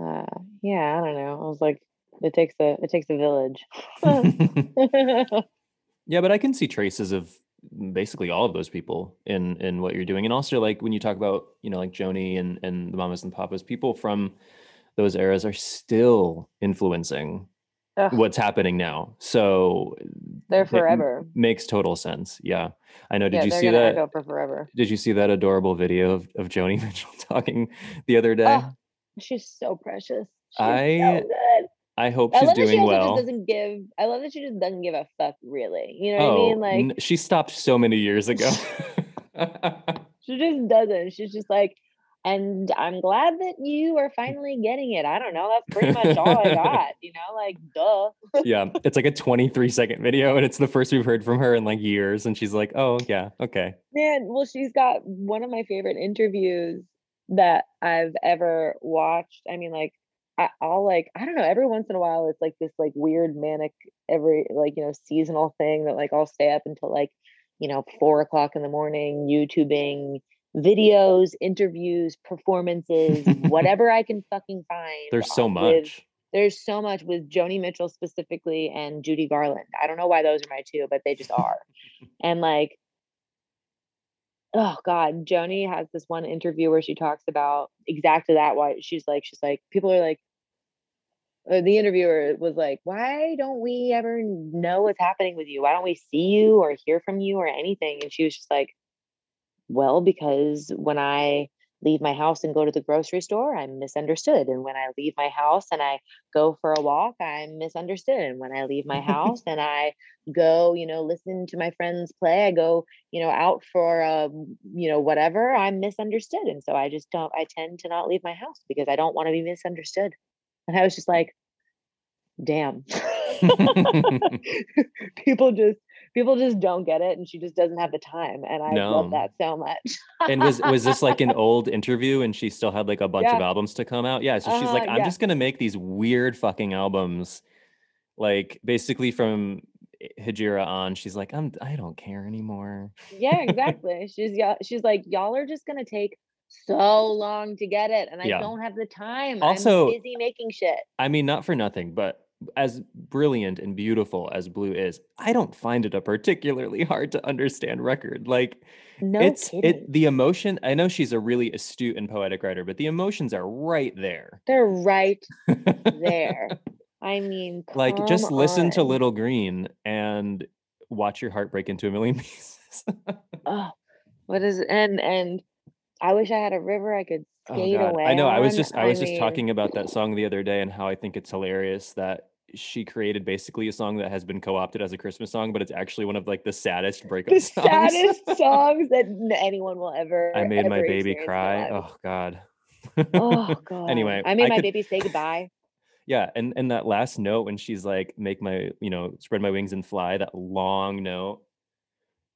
Uh yeah, I don't know. I was like it takes a it takes a village. yeah, but I can see traces of basically all of those people in in what you're doing. And also like when you talk about, you know, like Joni and and the mamas and papas, people from those eras are still influencing Ugh. what's happening now. So they're forever. makes total sense. Yeah. I know. Did yeah, you see that? Go for forever. Did you see that adorable video of, of Joni Mitchell talking the other day? Oh, she's so precious. She's I so I hope she's I doing she well. doesn't give. I love that she just doesn't give a fuck. Really, you know what oh, I mean? Like n- she stopped so many years ago. she just doesn't. She's just like, and I'm glad that you are mm. finally getting it. I don't know. That's pretty much all I got, you know, like duh. yeah. It's like a 23 second video and it's the first we've heard from her in like years. And she's like, oh, yeah, okay. Man, well, she's got one of my favorite interviews that I've ever watched. I mean, like, I, I'll like, I don't know, every once in a while, it's like this like weird manic, every like, you know, seasonal thing that like I'll stay up until like, you know, four o'clock in the morning, YouTubing videos, interviews, performances, whatever I can fucking find. There's so much. With, there's so much with Joni Mitchell specifically and Judy Garland. I don't know why those are my two, but they just are. and like, oh God, Joni has this one interview where she talks about exactly that. Why she's like, she's like, people are like, uh, the interviewer was like, why don't we ever know what's happening with you? Why don't we see you or hear from you or anything? And she was just like, well, because when I leave my house and go to the grocery store, I'm misunderstood. And when I leave my house and I go for a walk, I'm misunderstood. And when I leave my house and I go, you know, listen to my friends play, I go, you know, out for a, you know, whatever, I'm misunderstood. And so I just don't, I tend to not leave my house because I don't want to be misunderstood. And I was just like, damn. People just people just don't get it and she just doesn't have the time and i no. love that so much and was was this like an old interview and she still had like a bunch yeah. of albums to come out yeah so she's uh, like i'm yeah. just gonna make these weird fucking albums like basically from Hejira on she's like i'm i don't care anymore yeah exactly she's yeah she's like y'all are just gonna take so long to get it and I yeah. don't have the time. Also, I'm busy making shit. I mean, not for nothing, but as brilliant and beautiful as Blue is, I don't find it a particularly hard to understand record. Like no it's kidding. it the emotion. I know she's a really astute and poetic writer, but the emotions are right there. They're right there. I mean, like just listen to Little Green and watch your heart break into a million pieces. oh, what is and and I wish I had a river I could skate oh away. I know. I was just I was just talking about that song the other day and how I think it's hilarious that she created basically a song that has been co-opted as a Christmas song, but it's actually one of like the saddest breakup the songs. saddest songs that anyone will ever. I made my baby cry. Oh God. oh God. anyway, I made I my could... baby say goodbye. Yeah, and and that last note when she's like, "Make my you know spread my wings and fly," that long note.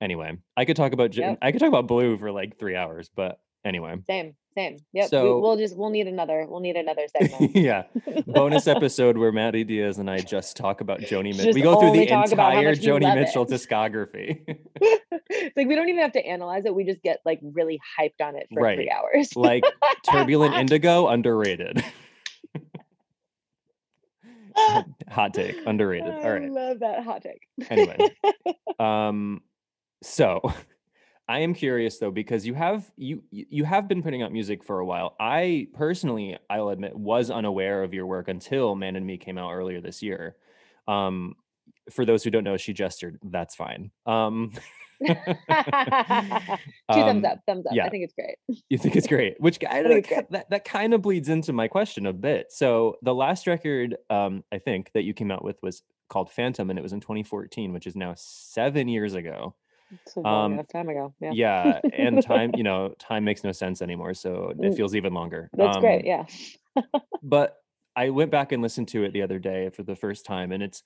Anyway, I could talk about yep. I could talk about Blue for like three hours, but anyway. Same. Same. Yep. So we, will just we'll need another we'll need another segment. yeah. Bonus episode where Maddie Diaz and I just talk about Joni Mitchell. We go through the entire Joni Mitchell it. discography. it's like we don't even have to analyze it. We just get like really hyped on it for right. three hours. like Turbulent Indigo, underrated. hot take, underrated. All right. I love that hot take. anyway. Um so I am curious though because you have you you have been putting out music for a while. I personally, I'll admit, was unaware of your work until Man in Me came out earlier this year. Um, for those who don't know, she gestured. That's fine. Um, Two thumbs um, up, thumbs up. Yeah. I think it's great. You think it's great, which I, think that that kind of bleeds into my question a bit. So the last record, um, I think that you came out with was called Phantom, and it was in 2014, which is now seven years ago. It's a long um, enough time ago. Yeah. Yeah. And time, you know, time makes no sense anymore. So it mm. feels even longer. That's um, great. Yeah. but I went back and listened to it the other day for the first time and it's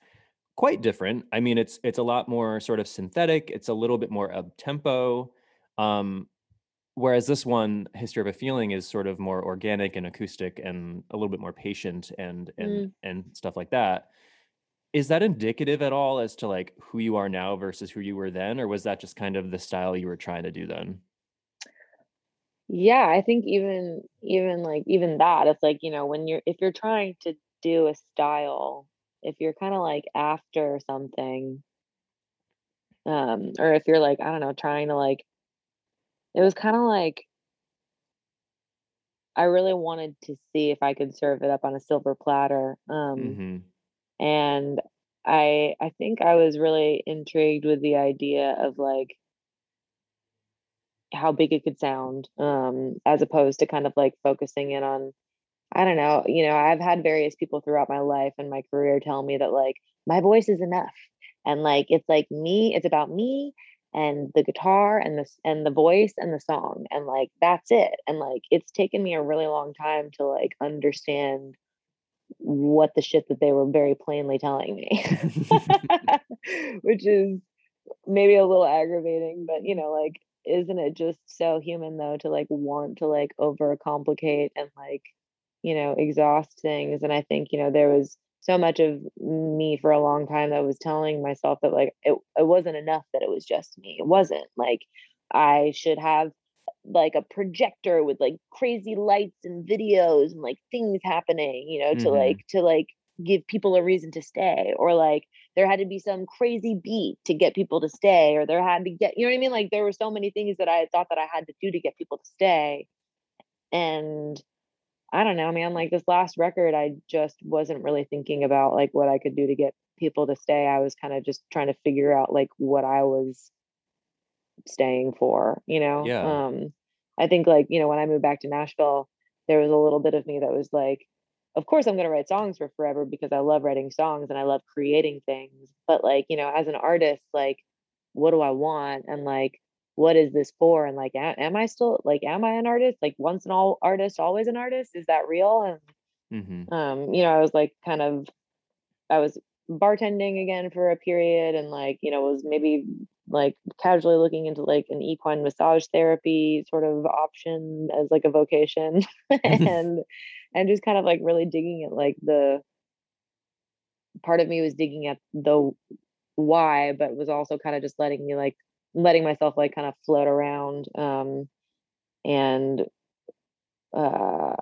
quite different. I mean, it's it's a lot more sort of synthetic. It's a little bit more up tempo. Um, whereas this one, History of a Feeling, is sort of more organic and acoustic and a little bit more patient and and mm. and stuff like that is that indicative at all as to like who you are now versus who you were then or was that just kind of the style you were trying to do then? Yeah i think even even like even that it's like you know when you're if you're trying to do a style if you're kind of like after something um or if you're like i don't know trying to like it was kind of like i really wanted to see if i could serve it up on a silver platter um mm-hmm and i i think i was really intrigued with the idea of like how big it could sound um as opposed to kind of like focusing in on i don't know you know i've had various people throughout my life and my career tell me that like my voice is enough and like it's like me it's about me and the guitar and the and the voice and the song and like that's it and like it's taken me a really long time to like understand what the shit that they were very plainly telling me. Which is maybe a little aggravating but you know like isn't it just so human though to like want to like overcomplicate and like you know exhaust things? And i think you know there was so much of me for a long time that was telling myself that like it, it wasn't enough that it was just me. It wasn't. Like i should have like a projector with like crazy lights and videos and like things happening you know mm-hmm. to like to like give people a reason to stay or like there had to be some crazy beat to get people to stay or there had to get you know what i mean like there were so many things that i thought that i had to do to get people to stay and i don't know man like this last record i just wasn't really thinking about like what i could do to get people to stay i was kind of just trying to figure out like what i was staying for, you know? Yeah. Um, I think like, you know, when I moved back to Nashville, there was a little bit of me that was like, of course I'm going to write songs for forever because I love writing songs and I love creating things. But like, you know, as an artist, like, what do I want? And like, what is this for? And like, am I still like, am I an artist? Like once an all artist, always an artist? Is that real? And, mm-hmm. um, you know, I was like kind of, I was bartending again for a period and like, you know, was maybe like casually looking into like an equine massage therapy sort of option as like a vocation and and just kind of like really digging at like the part of me was digging at the why but was also kind of just letting me like letting myself like kind of float around um and uh,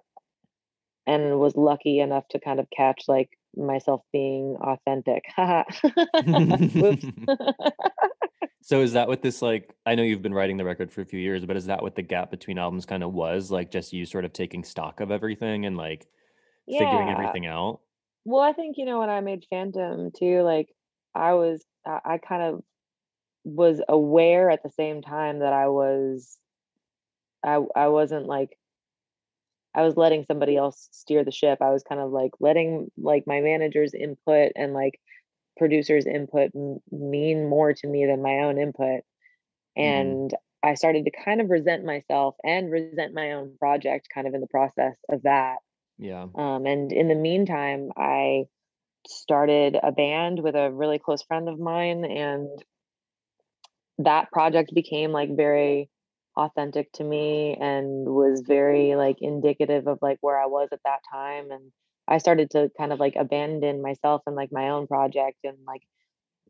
and was lucky enough to kind of catch like myself being authentic. so is that what this like I know you've been writing the record for a few years, but is that what the gap between albums kind of was? Like just you sort of taking stock of everything and like yeah. figuring everything out? Well, I think you know when I made Phantom too, like I was I, I kind of was aware at the same time that I was I I wasn't like I was letting somebody else steer the ship. I was kind of like letting like my manager's input and like producers input m- mean more to me than my own input. Mm-hmm. And mm-hmm. I started to kind of resent myself and resent my own project kind of in the process of that. Yeah. Um, and in the meantime, I started a band with a really close friend of mine and that project became like very authentic to me and was very like indicative of like where I was at that time and I started to kind of like abandon myself and like my own project and like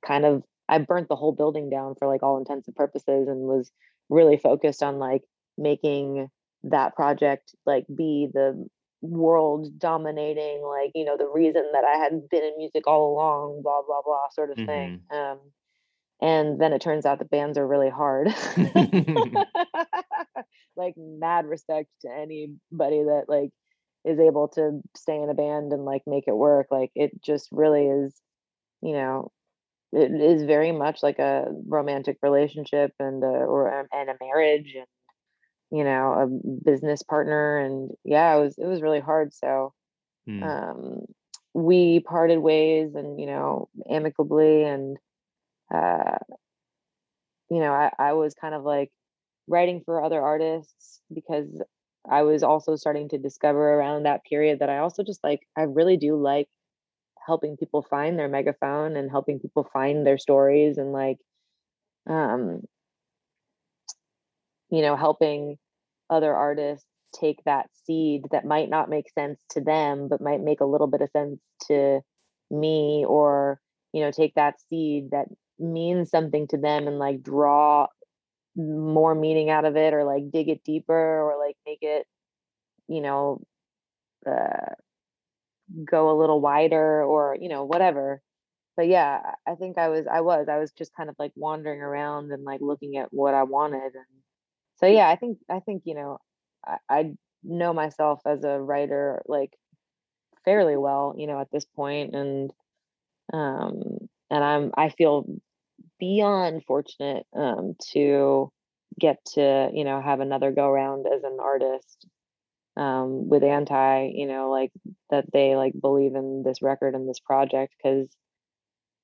kind of I burnt the whole building down for like all intents and purposes and was really focused on like making that project like be the world dominating like you know the reason that I had been in music all along blah blah blah sort of mm-hmm. thing um and then it turns out the bands are really hard like mad respect to anybody that like is able to stay in a band and like make it work like it just really is you know it is very much like a romantic relationship and a, or and a marriage and you know a business partner and yeah it was it was really hard so mm. um we parted ways and you know amicably and uh, you know, I, I was kind of like writing for other artists because I was also starting to discover around that period that I also just like, I really do like helping people find their megaphone and helping people find their stories and like, um, you know, helping other artists take that seed that might not make sense to them, but might make a little bit of sense to me or, you know, take that seed that means something to them and like draw more meaning out of it or like dig it deeper or like make it you know uh, go a little wider or you know whatever. But yeah i think i was i was i was just kind of like wandering around and like looking at what i wanted and so yeah i think i think you know i, I know myself as a writer like fairly well you know at this point and um and i'm i feel beyond fortunate um, to get to you know have another go round as an artist um, with anti you know like that they like believe in this record and this project because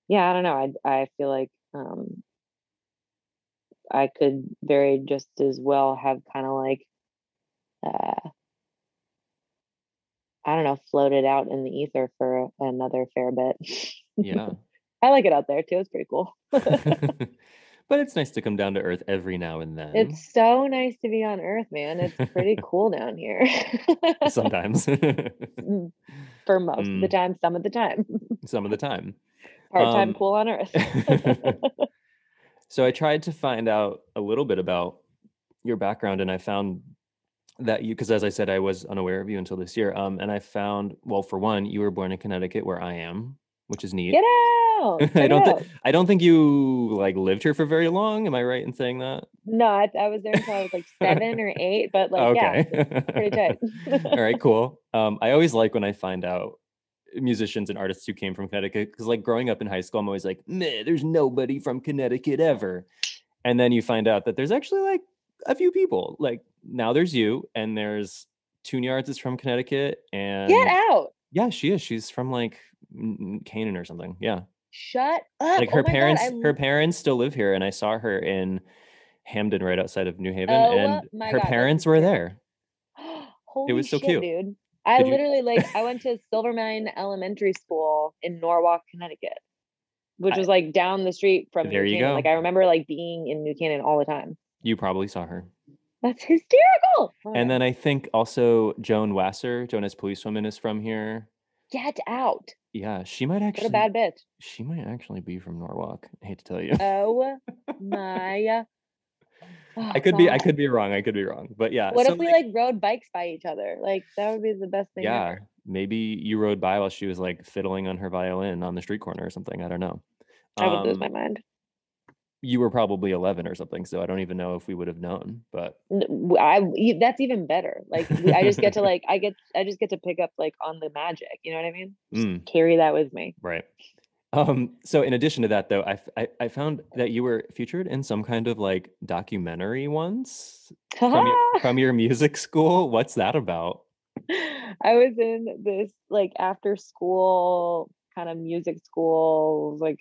yeah i don't know i i feel like um i could very just as well have kind of like uh i don't know floated out in the ether for another fair bit. Yeah I like it out there too. It's pretty cool. but it's nice to come down to earth every now and then. It's so nice to be on earth, man. It's pretty cool down here. Sometimes. Mm, for most mm. of the mm. time, some of the time. some of the time. Part time um, cool on earth. so I tried to find out a little bit about your background and I found that you because as I said, I was unaware of you until this year. Um, and I found well, for one, you were born in Connecticut where I am, which is neat. Get out! I don't think I don't think you like lived here for very long. Am I right in saying that? No, I, I was there until I was like seven or eight, but like okay. yeah, pretty tight. All right, cool. Um, I always like when I find out musicians and artists who came from Connecticut because like growing up in high school, I'm always like, nah, there's nobody from Connecticut ever. And then you find out that there's actually like a few people. Like now there's you, and there's Tune Yards is from Connecticut, and get out. Yeah, she is. She's from like Canaan or something. Yeah. Shut up. Like oh her oh parents, God, her parents still live here, and I saw her in Hamden, right outside of New Haven, oh, and her God, parents were there. Holy it was so shit, cute, dude. I Did literally you... like I went to Silvermine Elementary School in Norwalk, Connecticut, which was like down the street from there. New you Canaan. go. Like I remember like being in New Canaan all the time. You probably saw her. That's hysterical. Oh and then I think also Joan Wasser, Joan as Police Woman, is from here. Get out. Yeah, she might actually. What a bad bitch. She might actually be from Norwalk. I hate to tell you. Oh my Oh, I could God. be I could be wrong. I could be wrong. But yeah. What so if we like, like, rode bikes by each other? Like that would be the best thing. Yeah. Ever. Maybe you rode by while she was like fiddling on her violin on the street corner or something. I don't know. I would um, lose my mind. You were probably 11 or something, so I don't even know if we would have known. But I that's even better. Like I just get to like I get I just get to pick up like on the magic. You know what I mean? Mm. Carry that with me. Right. Um, so in addition to that, though, I, I, I found that you were featured in some kind of like documentary once from, your, from your music school. What's that about? I was in this like after school kind of music school, like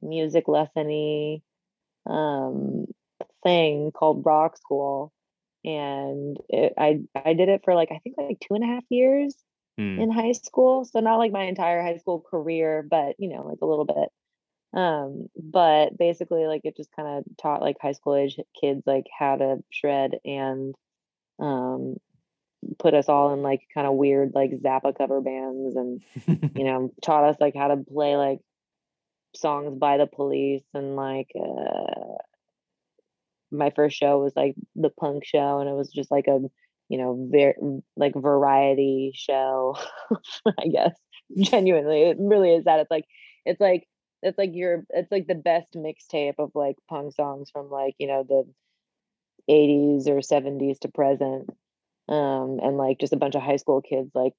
music lessony um, thing called Rock School, and it, I I did it for like I think like two and a half years mm. in high school. So not like my entire high school career, but you know, like a little bit. Um, but basically like it just kind of taught like high school age kids like how to shred and um put us all in like kind of weird like Zappa cover bands and you know taught us like how to play like songs by the police and like uh my first show was like the punk show and it was just like a you know, very like variety show, I guess. Genuinely, it really is that. It's like it's like it's like your it's like the best mixtape of like punk songs from like, you know, the 80s or 70s to present. Um, and like just a bunch of high school kids like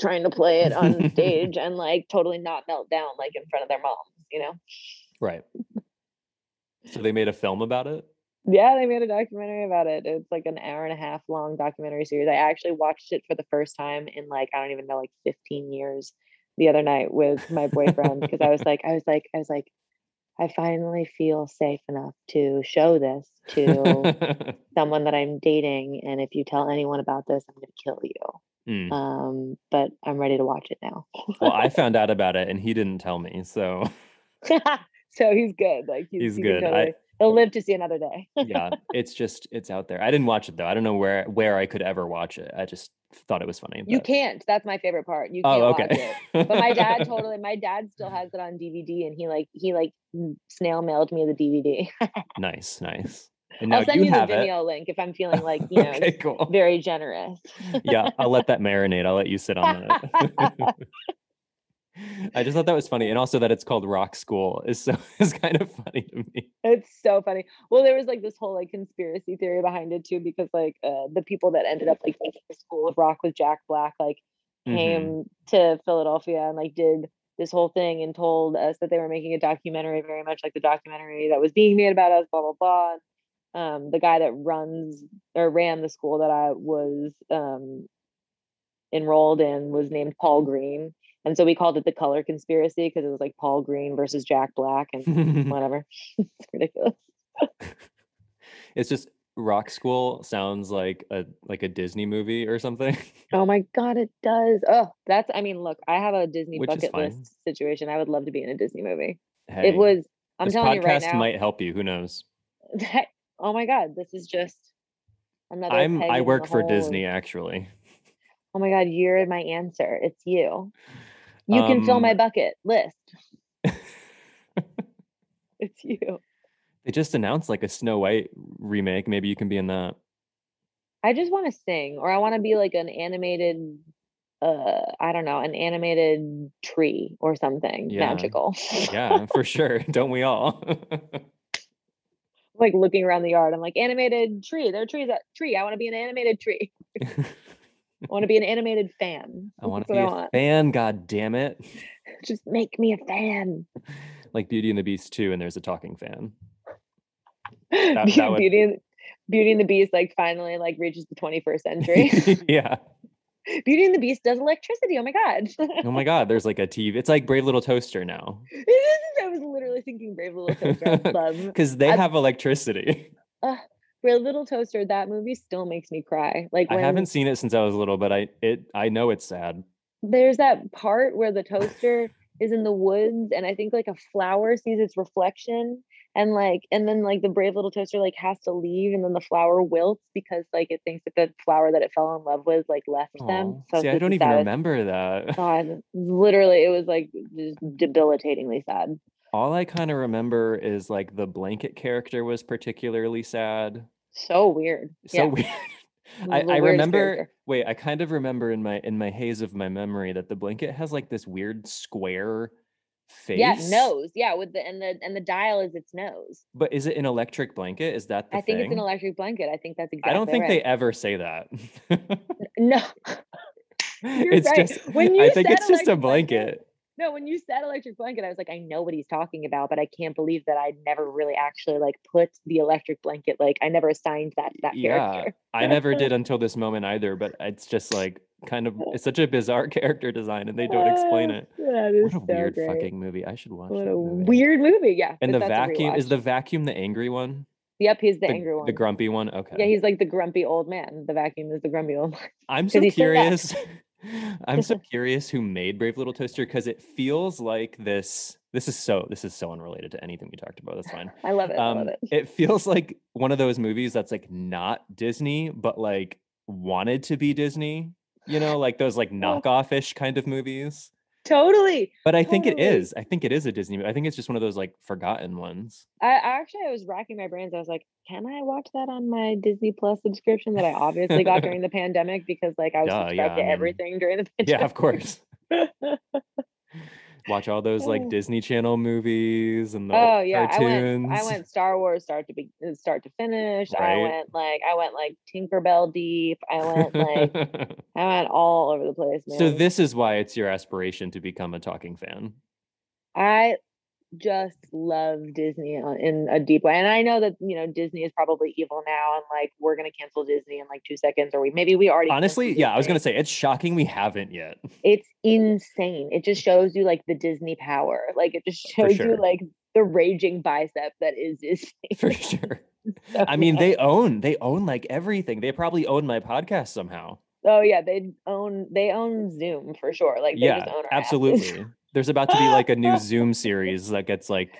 trying to play it on stage and like totally not melt down like in front of their moms, you know? Right. So they made a film about it? Yeah, they made a documentary about it. It's like an hour and a half long documentary series. I actually watched it for the first time in like I don't even know like 15 years the other night with my boyfriend because I was like I was like I was like I finally feel safe enough to show this to someone that I'm dating and if you tell anyone about this I'm going to kill you. Mm. Um but I'm ready to watch it now. well, I found out about it and he didn't tell me. So so he's good. Like he's, he's good. Totally, I, he'll live to see another day. yeah, it's just it's out there. I didn't watch it though. I don't know where where I could ever watch it. I just thought it was funny. But... You can't. That's my favorite part. You can't oh, okay. watch it. But my dad totally. My dad still has it on DVD, and he like he like snail mailed me the DVD. nice, nice. And now I'll send you, you the Vimeo it. link if I'm feeling like you know okay, cool. very generous. yeah, I'll let that marinate. I'll let you sit on that. I just thought that was funny, and also that it's called Rock School is so is kind of funny to me. It's so funny. Well, there was like this whole like conspiracy theory behind it too, because like uh, the people that ended up like making the school of rock with Jack Black like came mm-hmm. to Philadelphia and like did this whole thing and told us that they were making a documentary, very much like the documentary that was being made about us, blah blah blah. Um, the guy that runs or ran the school that I was um, enrolled in was named Paul Green and so we called it the color conspiracy because it was like Paul Green versus Jack Black and whatever. it's ridiculous. it's just Rock School sounds like a like a Disney movie or something. Oh my god, it does. Oh, that's I mean, look, I have a Disney Which bucket list situation. I would love to be in a Disney movie. Hey, it was I'm telling you right now. might help you. Who knows? That, oh my god, this is just another. I'm I work for Disney actually. Oh my god, you're my answer. It's you. You um, can fill my um, bucket list. it's you. They just announced like a Snow White remake. Maybe you can be in that. I just want to sing, or I want to be like an animated, uh, I don't know, an animated tree or something yeah. magical. yeah, for sure. Don't we all? like looking around the yard. I'm like, animated tree. There are trees at tree. I want to be an animated tree. I want to be an animated fan. I want to be a fan. God damn it! Just make me a fan. Like Beauty and the Beast too, and there's a talking fan. That, that would... Beauty and Beauty and the Beast like finally like reaches the 21st century. yeah. Beauty and the Beast does electricity. Oh my god. oh my god. There's like a TV. It's like Brave Little Toaster now. I was literally thinking Brave Little Toaster. Because they I, have electricity. Uh, for Little Toaster, that movie still makes me cry. Like when, I haven't seen it since I was little, but I it I know it's sad. There's that part where the toaster is in the woods and I think like a flower sees its reflection and like and then like the brave little toaster like has to leave and then the flower wilts because like it thinks that the flower that it fell in love with like left Aww. them. So See, I don't even remember that. God, literally it was like just debilitatingly sad. All I kind of remember is like the blanket character was particularly sad. So weird. So yeah. weird. I, I remember character. wait, I kind of remember in my in my haze of my memory that the blanket has like this weird square face. Yeah, nose. Yeah, with the and the and the dial is its nose. But is it an electric blanket? Is that I think thing? it's an electric blanket. I think that's exactly. I don't think right. they ever say that. no. You're it's right. just when you I think it's just a blanket. blanket no, when you said electric blanket, I was like, I know what he's talking about, but I can't believe that I never really actually like put the electric blanket. Like I never assigned that to that yeah, character. I never did until this moment either. But it's just like kind of it's such a bizarre character design, and they don't explain it. Is what a so weird great. fucking movie. I should watch. What a movie. weird movie. Yeah. And the vacuum is the vacuum the angry one. Yep, he's the, the, angry one. The grumpy one. Okay. Yeah, he's like the grumpy old man. The vacuum is the grumpy old man. I'm so curious. I'm so curious who made Brave Little Toaster because it feels like this. This is so. This is so unrelated to anything we talked about. That's fine. I love it. Um, I love it. It feels like one of those movies that's like not Disney, but like wanted to be Disney. You know, like those like knockoff-ish kind of movies. Totally. But I totally. think it is. I think it is a Disney movie. I think it's just one of those like forgotten ones. I, I actually I was racking my brains. I was like, can I watch that on my Disney Plus subscription that I obviously got during the pandemic because like I was Duh, subscribed yeah, to I mean, everything during the pandemic. Yeah, of course. watch all those like Disney Channel movies and the oh yeah, cartoons. I went I went Star Wars start to be uh, start to finish. Right. I went like I went like Tinkerbell deep. I went like I went all over the place. Man. So this is why it's your aspiration to become a talking fan. I just love Disney in a deep way. And I know that, you know, Disney is probably evil now and like we're going to cancel Disney in like two seconds or we maybe we already. Honestly, yeah, I was going to say it's shocking we haven't yet. It's insane. It just shows you like the Disney power. Like it just shows sure. you like the raging bicep that is Disney. For sure. so, I mean, yeah. they own, they own like everything. They probably own my podcast somehow. Oh yeah, they own they own Zoom for sure. Like yeah, absolutely. There's about to be like a new Zoom series that gets like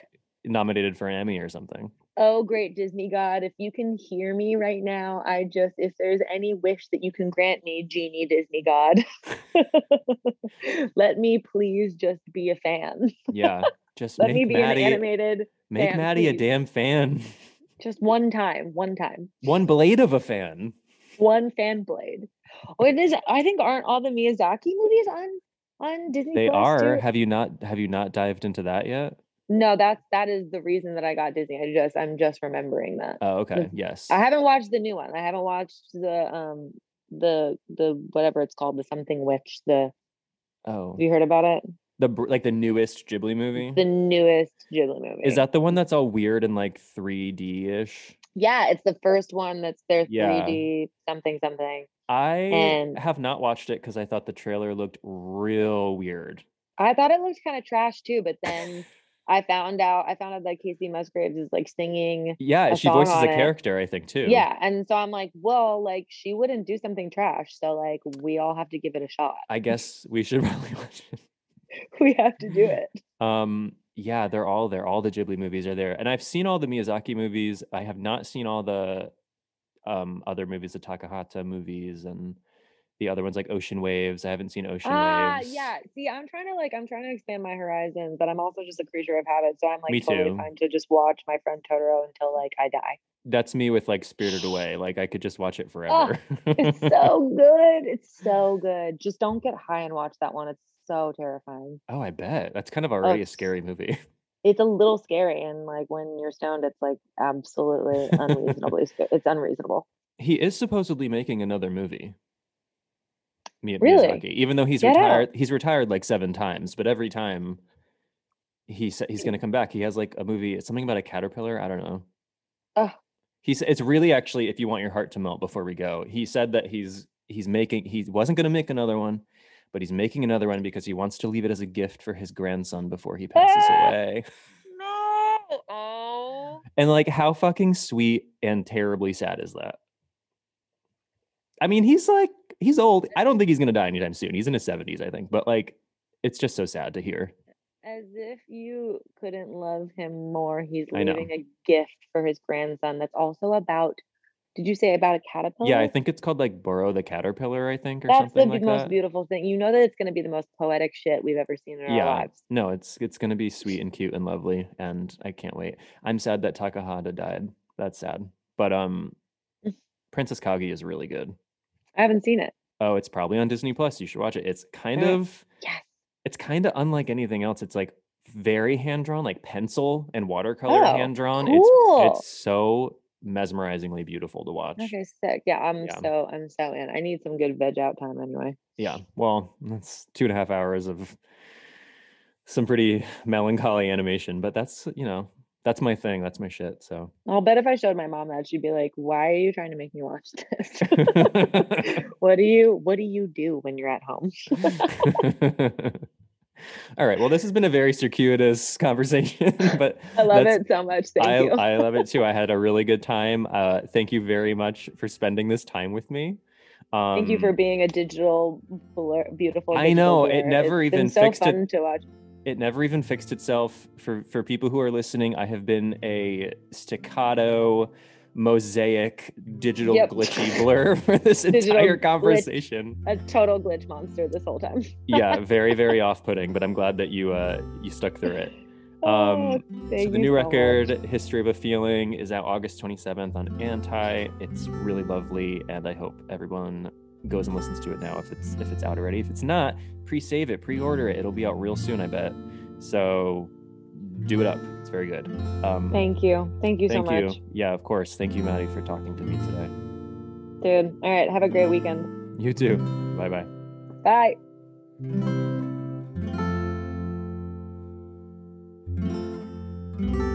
nominated for an Emmy or something. Oh, great Disney God, if you can hear me right now, I just, if there's any wish that you can grant me, Genie Disney God, let me please just be a fan. Yeah, just let me be Maddie, an animated. Make fan, Maddie please. a damn fan. Just one time, one time. One blade of a fan. One fan blade. Oh, it is. I think aren't all the Miyazaki movies on on Disney. They Plus are. Too? Have you not? Have you not dived into that yet? No, that's that is the reason that I got Disney. I just I'm just remembering that. Oh, okay. Yes. I haven't watched the new one. I haven't watched the um the the whatever it's called, the something witch. The oh, have you heard about it? The like the newest Ghibli movie. The newest Ghibli movie. Is that the one that's all weird and like 3D ish? Yeah, it's the first one that's their 3D something something. I and have not watched it because I thought the trailer looked real weird. I thought it looked kind of trash too, but then I found out I found out that Kacey Musgraves is like singing. Yeah, she voices a character, I think too. Yeah, and so I'm like, well, like she wouldn't do something trash, so like we all have to give it a shot. I guess we should probably watch it. we have to do it. Um, yeah, they're all there. All the Ghibli movies are there, and I've seen all the Miyazaki movies. I have not seen all the um other movies, the Takahata movies, and the other ones like Ocean Waves. I haven't seen Ocean ah, Waves. yeah. See, I'm trying to like I'm trying to expand my horizons, but I'm also just a creature of habit. So I'm like Me totally too. fine to just watch my friend Totoro until like I die. That's me with like Spirited Away. Like I could just watch it oh, forever. Oh, it's so good. It's so good. Just don't get high and watch that one. It's so terrifying. Oh, I bet. That's kind of already oh, a scary movie. It's a little scary and like when you're stoned it's like absolutely unreasonably scary. It's unreasonable. He is supposedly making another movie. Miyazaki, really? even though he's Get retired, out. he's retired like seven times, but every time he said he's going to come back. He has like a movie, It's something about a caterpillar. I don't know. Oh. He's it's really actually if you want your heart to melt before we go. He said that he's he's making he wasn't going to make another one, but he's making another one because he wants to leave it as a gift for his grandson before he passes away. No. Oh. And like how fucking sweet and terribly sad is that? I mean, he's like he's old. I don't think he's gonna die anytime soon. He's in his seventies, I think. But like, it's just so sad to hear. As if you couldn't love him more. He's leaving a gift for his grandson. That's also about. Did you say about a caterpillar? Yeah, I think it's called like Boro the Caterpillar. I think or something. That's something the like most that. beautiful thing. You know that it's going to be the most poetic shit we've ever seen in yeah. our lives. No, it's it's going to be sweet and cute and lovely, and I can't wait. I'm sad that Takahata died. That's sad, but um, Princess Kaguya is really good. I haven't seen it. Oh, it's probably on Disney Plus. You should watch it. It's kind Right. of Yes. it's kind of unlike anything else. It's like very hand drawn, like pencil and watercolor Oh, hand drawn. cool. It's it's so mesmerizingly beautiful to watch. Okay, sick. Yeah, I'm Yeah. so I'm so in. I need some good veg out time anyway. Yeah. Well, that's two and a half hours of some pretty melancholy animation, but that's you know that's my thing. That's my shit. So. I'll bet if I showed my mom that, she'd be like, "Why are you trying to make me watch this? what do you What do you do when you're at home?" All right. Well, this has been a very circuitous conversation, but I love it so much. Thank I, you. I love it too. I had a really good time. Uh, thank you very much for spending this time with me. Um, Thank you for being a digital blur, beautiful. I digital know, it blur. never It's even so fixed it. fun to watch. It never even fixed itself. For for people who are listening, I have been a staccato, mosaic, digital Yep. glitchy blur for this Digital entire glitch. conversation. A total glitch monster this whole time. yeah, very very off-putting. But I'm glad that you uh you stuck through it. Oh, Um, thank so the new so record much. history of a feeling is out august 27th on anti it's really lovely and i hope everyone goes and listens to it now if it's if it's out already if it's not pre-save it pre-order it it'll be out real soon i bet so do it up it's very good. Um, thank you. Thank you thank so much. You. Yeah, of course. Thank you, Maddie, for talking to me today. Dude. All right. Have a great weekend. You too. Bye-bye. Bye. Bye.